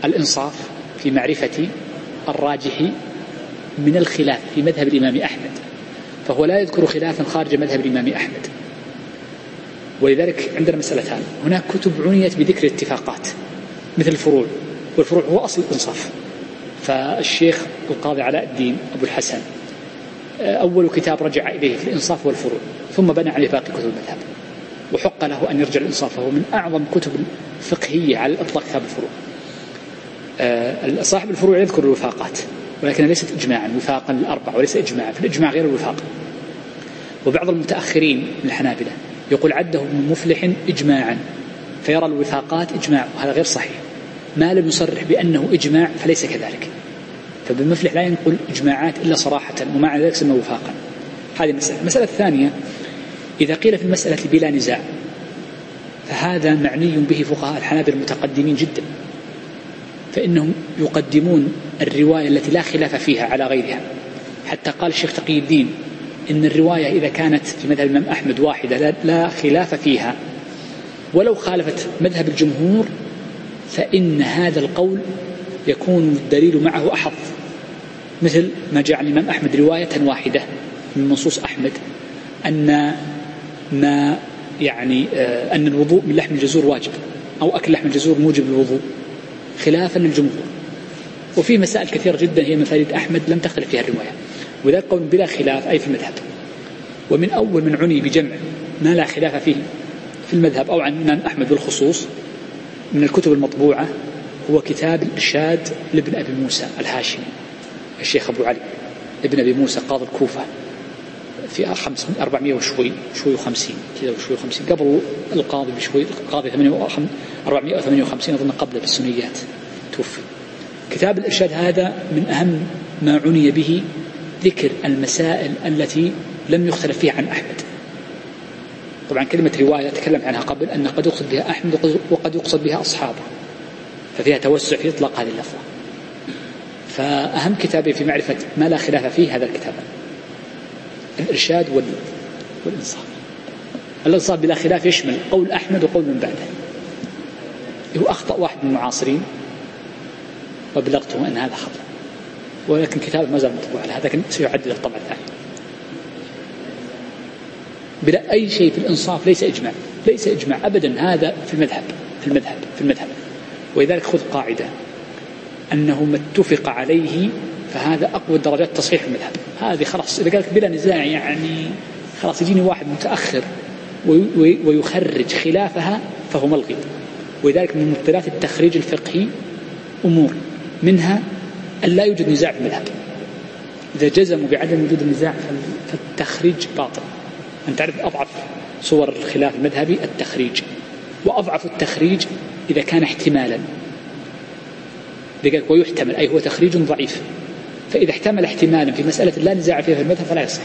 الإنصاف في معرفة الراجح من الخلاف في مذهب الإمام أحمد. فهو لا يذكر خلافا خارج مذهب الإمام أحمد. ولذلك عندنا مسألتان. هناك كتب عنيت بذكر الاتفاقات مثل الفروع. والفروع هو أصل الإنصاف. فالشيخ القاضي علاء الدين أبو الحسن أول كتاب رجع إليه في الإنصاف والفروع ثم بنى عليه باقي كتب المذهب. وحق له أن يرجع الإنصاف فهو من أعظم كتب الفقهية على الإطلاق كتاب الفروع. آه، صاحب الفروع يذكر الوفاقات ولكن ليست إجماعا وفاقا الأربع وليس إجماعا فالإجماع غير الوفاق. وبعض المتأخرين من الحنابلة يقول عده ابن مفلح إجماعا فيرى الوفاقات إجماع وهذا غير صحيح. ما لم يصرح بأنه إجماع فليس كذلك. فابن مفلح لا ينقل إجماعات إلا صراحة ومع ذلك سمى وفاقا. هذه مسألة. المسألة الثانية إذا قيل في المسألة بلا نزاع فهذا معني به فقهاء الحنابلة المتقدمين جدا فإنهم يقدمون الرواية التي لا خلاف فيها على غيرها. حتى قال الشيخ تقي الدين إن الرواية إذا كانت في مذهب الإمام أحمد واحدة لا خلاف فيها. ولو خالفت مذهب الجمهور فإن هذا القول يكون الدليل معه أحظ مثل ما جاء عن الإمام أحمد رواية واحدة من نصوص أحمد أن ما يعني آه، أن الوضوء من لحم الجزور واجب أو أكل لحم الجزور موجب للوضوء خلافا للجمهور. وفي مسائل كثيرة جدا هي مسائل أحمد لم تختلف فيها الرواية. وذلك قول بلا خلاف أي في المذهب. ومن أول من عني بجمع ما لا خلاف فيه في المذهب أو عن الإمام أحمد بالخصوص من الكتب المطبوعة هو كتاب الإرشاد لابن أبي موسى الهاشمي الشيخ أبو علي. ابن أبي موسى قاضي الكوفة. في خمس 400 وشوي شوي وخمسين كذا وشوي وخمسين. قبل القاضي بشوي القاضي 458 أظن قبله بالسنيات توفي. كتاب الإرشاد هذا من أهم ما عني به ذكر المسائل التي لم يختلف فيها عن أحمد. طبعا كلمة رواية تكلم عنها قبل أن قد يقصد بها أحمد وقد يقصد بها أصحابه. ففيها توسع في إطلاق هذه اللفظة. فأهم كتاب في معرفة ما لا خلاف فيه هذا الكتاب. الإرشاد والإنصاف. الإنصاف بلا خلاف يشمل قول أحمد وقول من بعده. هو أخطأ واحد من المعاصرين وبلغته أن هذا خطأ. ولكن كتاب ما زال مطبوع على هذا لكن سيعدل الطبع الثاني بلا أي شيء في الإنصاف ليس إجماع. ليس إجماع أبدا. هذا في المذهب في المذهب في المذهب. ولذلك خذ قاعدة. أنه ما اتفق عليه فهذا أقوى درجات تصحيح المذهب هذه خلاص إذا قالك بلا نزاع يعني خلاص يجيني واحد متأخر ويخرج خلافها فهو ملغي. ولذلك من مبطلات التخريج الفقهي أمور. منها أن لا يوجد نزاع في المذهب إذا جزموا بعدم وجود النزاع فالتخريج باطل. أن تعرف أضعف صور الخلاف المذهبي التخريج. وأضعف التخريج إذا كان احتمالا. ويحتمل أي هو تخريج ضعيف. فإذا احتمل احتمالا في مسألة لا نزاع فيها في المذهب فلا يصح.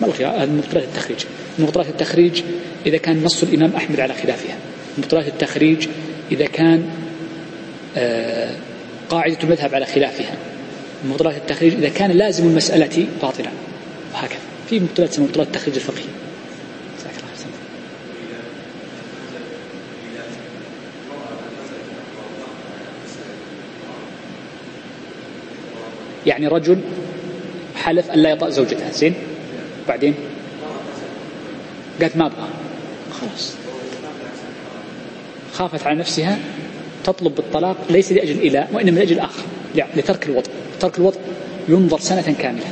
ما هذه مبطلات التخريج. مبطلات التخريج إذا كان نص الإمام أحمد على خلافها. مبطلات التخريج إذا كان آه، قاعدة المذهب على خلافها. مبطلات التخريج إذا كان لازم المسألة باطلا وهكذا. في مبطلات مبطلات التخريج الفقهي. يعني رجل حلف أن لا يطأ زوجته زين؟ بعدين؟ قالت ما أبغى. خلاص. خافت على نفسها تطلب بالطلاق ليس لأجل إله وإنما لأجل آخر لترك الوضع. ترك الوضع ينظر سنة كاملة.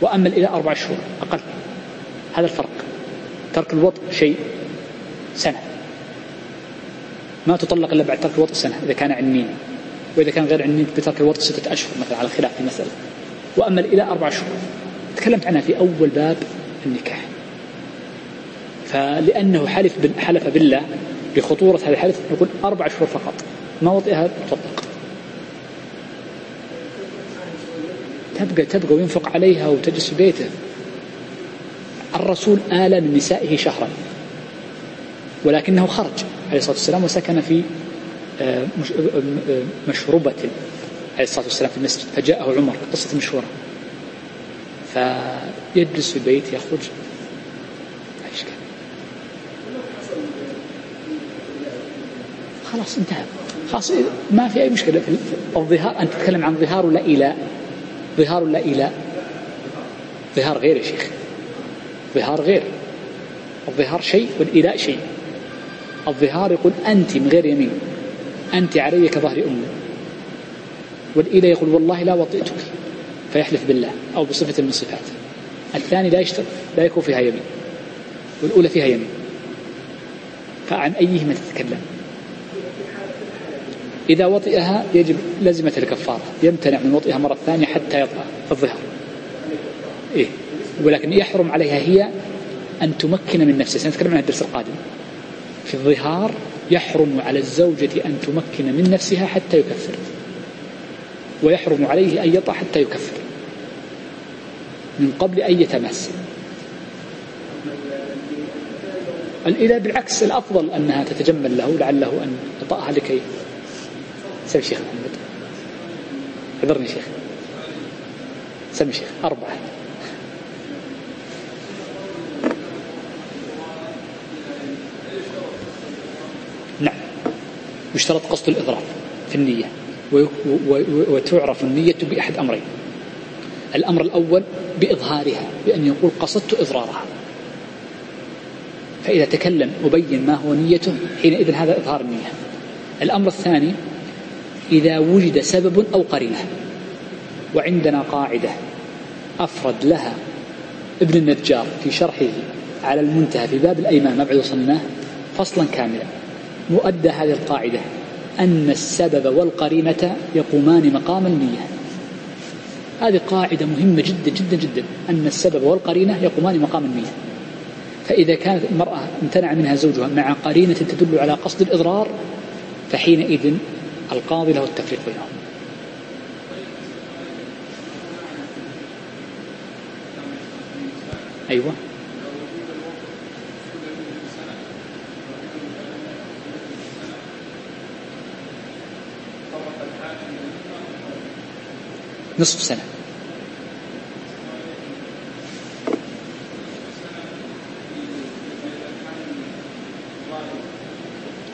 وأما الإله أربع شهور أقل. هذا الفرق. ترك الوضع شيء سنة. ما تطلق إلا بعد ترك الوضع سنة إذا كان عنين وإذا كان غير عنين بترك الوضع ستة أشهر مثلا على خلاف في وأما الإله أربع شهور تكلمت عنها في أول باب النكاح. فلأنه حلف حلف بالله بخطورة هذا الحدث يقول أربع شهور فقط. ما وطئها تطلق. تبقى تبقى وينفق عليها وتجلس في بيته. الرسول آل من نسائه شهرا. ولكنه خرج عليه الصلاة والسلام وسكن في مشربة عليه الصلاة والسلام في المسجد فجاءه عمر قصة مشهورة. فيجلس في البيت يخرج. خلاص انتهى. خلاص ما في أي مشكلة. في الظهار أنت تتكلم عن ظهار ولا إيلاء؟ ظهار ولا إيلاء؟ ظهار غير يا شيخ. ظهار غير. الظهار شيء والإيلاء شيء. الظهار يقول أنت من غير يمين. أنت علي كظهر أمي. والإيلاء يقول والله لا وطئتك. فيحلف بالله أو بصفة من صفاته الثاني لا يشترط لا يكون فيها يمين. والأولى فيها يمين. فعن أيهما تتكلم؟ إذا وطئها يجب لزمة الكفارة. يمتنع من وطئها مرة ثانية حتى يطأ الظهر. إيه. ولكن يحرم عليها هي أن تمكن من نفسها. سنتكلم عنها الدرس القادم. في الظهار يحرم على الزوجة أن تمكن من نفسها حتى يكفر. ويحرم عليه أن يطأ حتى يكفر. من قبل أن يتمس الإله بالعكس الأفضل أنها تتجمل له لعله أن يطأها لكي سمي شيخ محمد. حضرني شيخ. سمي شيخ. أربعة. يشترط قصد الإضرار في النية وتعرف النية بأحد أمرين. الأمر الأول بإظهارها بأن يقول قصدت إضرارها. فإذا تكلم وبين ما هو نيته حينئذ هذا إظهار النية. الأمر الثاني إذا وجد سبب أو قرينة وعندنا قاعدة أفرد لها ابن النجار في شرحه على المنتهى في باب الأيمان وصلناه فصلا كاملا. مؤدى هذه القاعدة أن السبب والقرينة يقومان مقام النية. هذه قاعدة مهمة جدا جدا جدا. أن السبب والقرينة يقومان مقام النية. فإذا كانت المرأة امتنع منها زوجها مع قرينة تدل على قصد الإضرار فحينئذ القاضي له التفريق بينهم. أيوة. نصف سنة.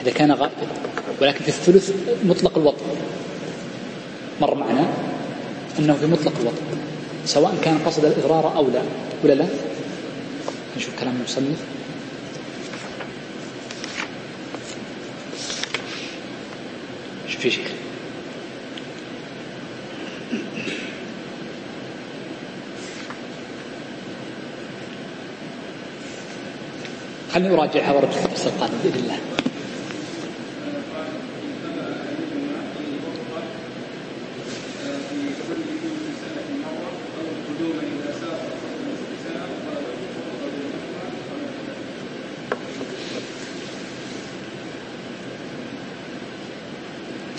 إذا كان غائبا ولكن في الثلث مطلق الوطن. مر معنا أنه في مطلق الوطن. سواء كان قصد الإضرار أو لا. ولا لا؟ نشوف كلام المصنف. شوف يا شيخ. خليني أراجعها ورد في الدرس القادم بإذن الله.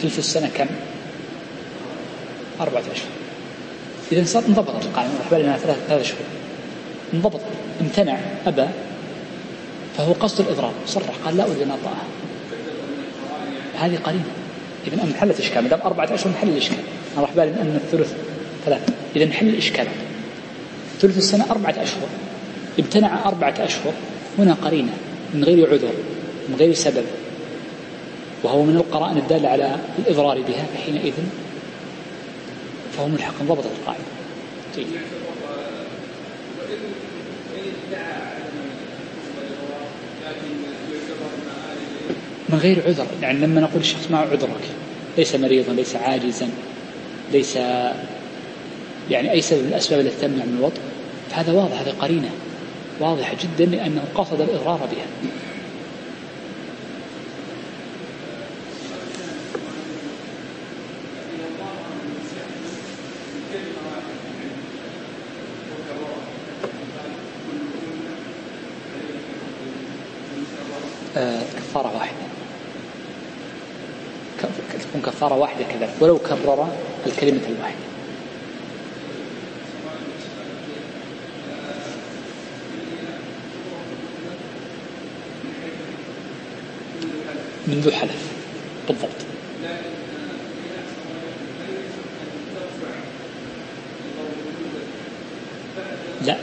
ثلث السنة كم؟ أربعة أشهر إذا انضبطت بالي أنها ثلاثة شهور. انضبط امتنع أبى فهو قصد الإضرار. صرح قال لا أريد أن أطأها. هذه قرينة. إذا انحلت إشكال ما دام أربعة أشهر انحل الإشكال. أنا راح بالي أن الثلث ثلاثة. إذا انحل الإشكال. ثلث السنة أربعة أشهر. امتنع أربعة أشهر. هنا قرينة. من غير عذر. من غير سبب. وهو من القرائن الدالة على الإضرار بها فحينئذ فهو ملحق ضبط القاعدة. طيب. من غير عذر يعني لما نقول الشخص معه عذرك ليس مريضا ليس عاجزا ليس يعني أي سبب من الأسباب التي تمنع من الوضع فهذا واضح هذه قرينة واضحة جدا لأنه قصد الإضرار بها آه، كفارة واحدة تكون كفارة واحدة كذلك ولو كرر الكلمة الواحدة. من ذو حلف. بالضبط. لا.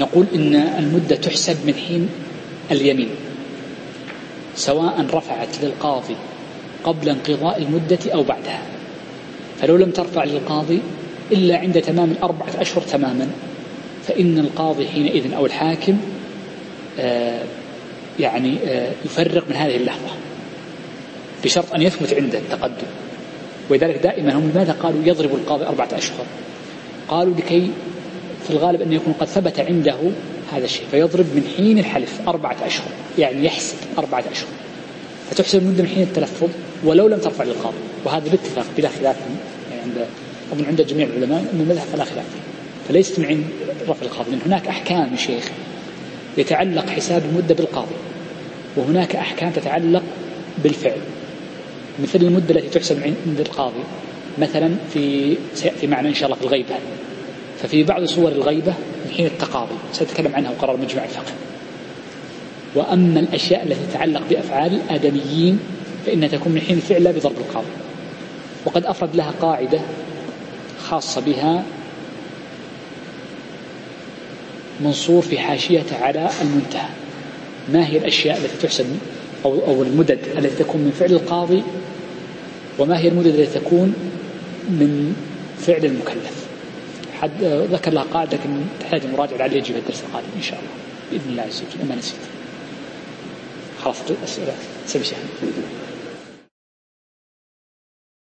نقول إن المدة تحسب من حين اليمين. سواء رفعت للقاضي قبل انقضاء المدة أو بعدها. فلو لم ترفع للقاضي إلا عند تمام الأربعة أشهر تماما فإن القاضي حينئذ أو الحاكم آه يعني آه يفرق من هذه اللحظة بشرط أن يثبت عنده التقدم. ولذلك دائما هم لماذا قالوا؟ يضرب القاضي أربعة أشهر. قالوا لكي في الغالب أن يكون قد ثبت عنده هذا الشيء فيضرب من حين الحلف أربعة أشهر يعني يحسب أربعة أشهر. فتحسب المدة من حين التلفظ ولو لم ترفع للقاضي. وهذا باتفاق بلا خلاف عند أظن عند جميع العلماء أن المذهب فلا خلاف فليست من رفع القاضي لأن هناك أحكام يا شيخ يتعلق حساب المدة بالقاضي وهناك أحكام تتعلق بالفعل. مثل المدة التي تحسب عند القاضي مثلا في سيأتي معنا إن شاء الله في الغيبة. ففي بعض صور الغيبة من حين التقاضي سنتكلم عنها وقرار مجمع الفقه. وأما الأشياء التي تتعلق بأفعال الآدميين فإنها تكون من حين الفعل لا بضرب القاضي. وقد أفرد لها قاعدة خاصة بها منصور في حاشيته على المنتهى. ما هي الأشياء التي تحسب أو, أو المدد التي تكون من فعل القاضي وما هي المدد التي تكون من فعل المكلف؟ حد ذكر لها قاعدة لكن تحتاج مراجعة عليها يجي في الدرس القادم إن شاء الله. بإذن الله عز وجل ما نسيت. خلاص الأسئلة سبي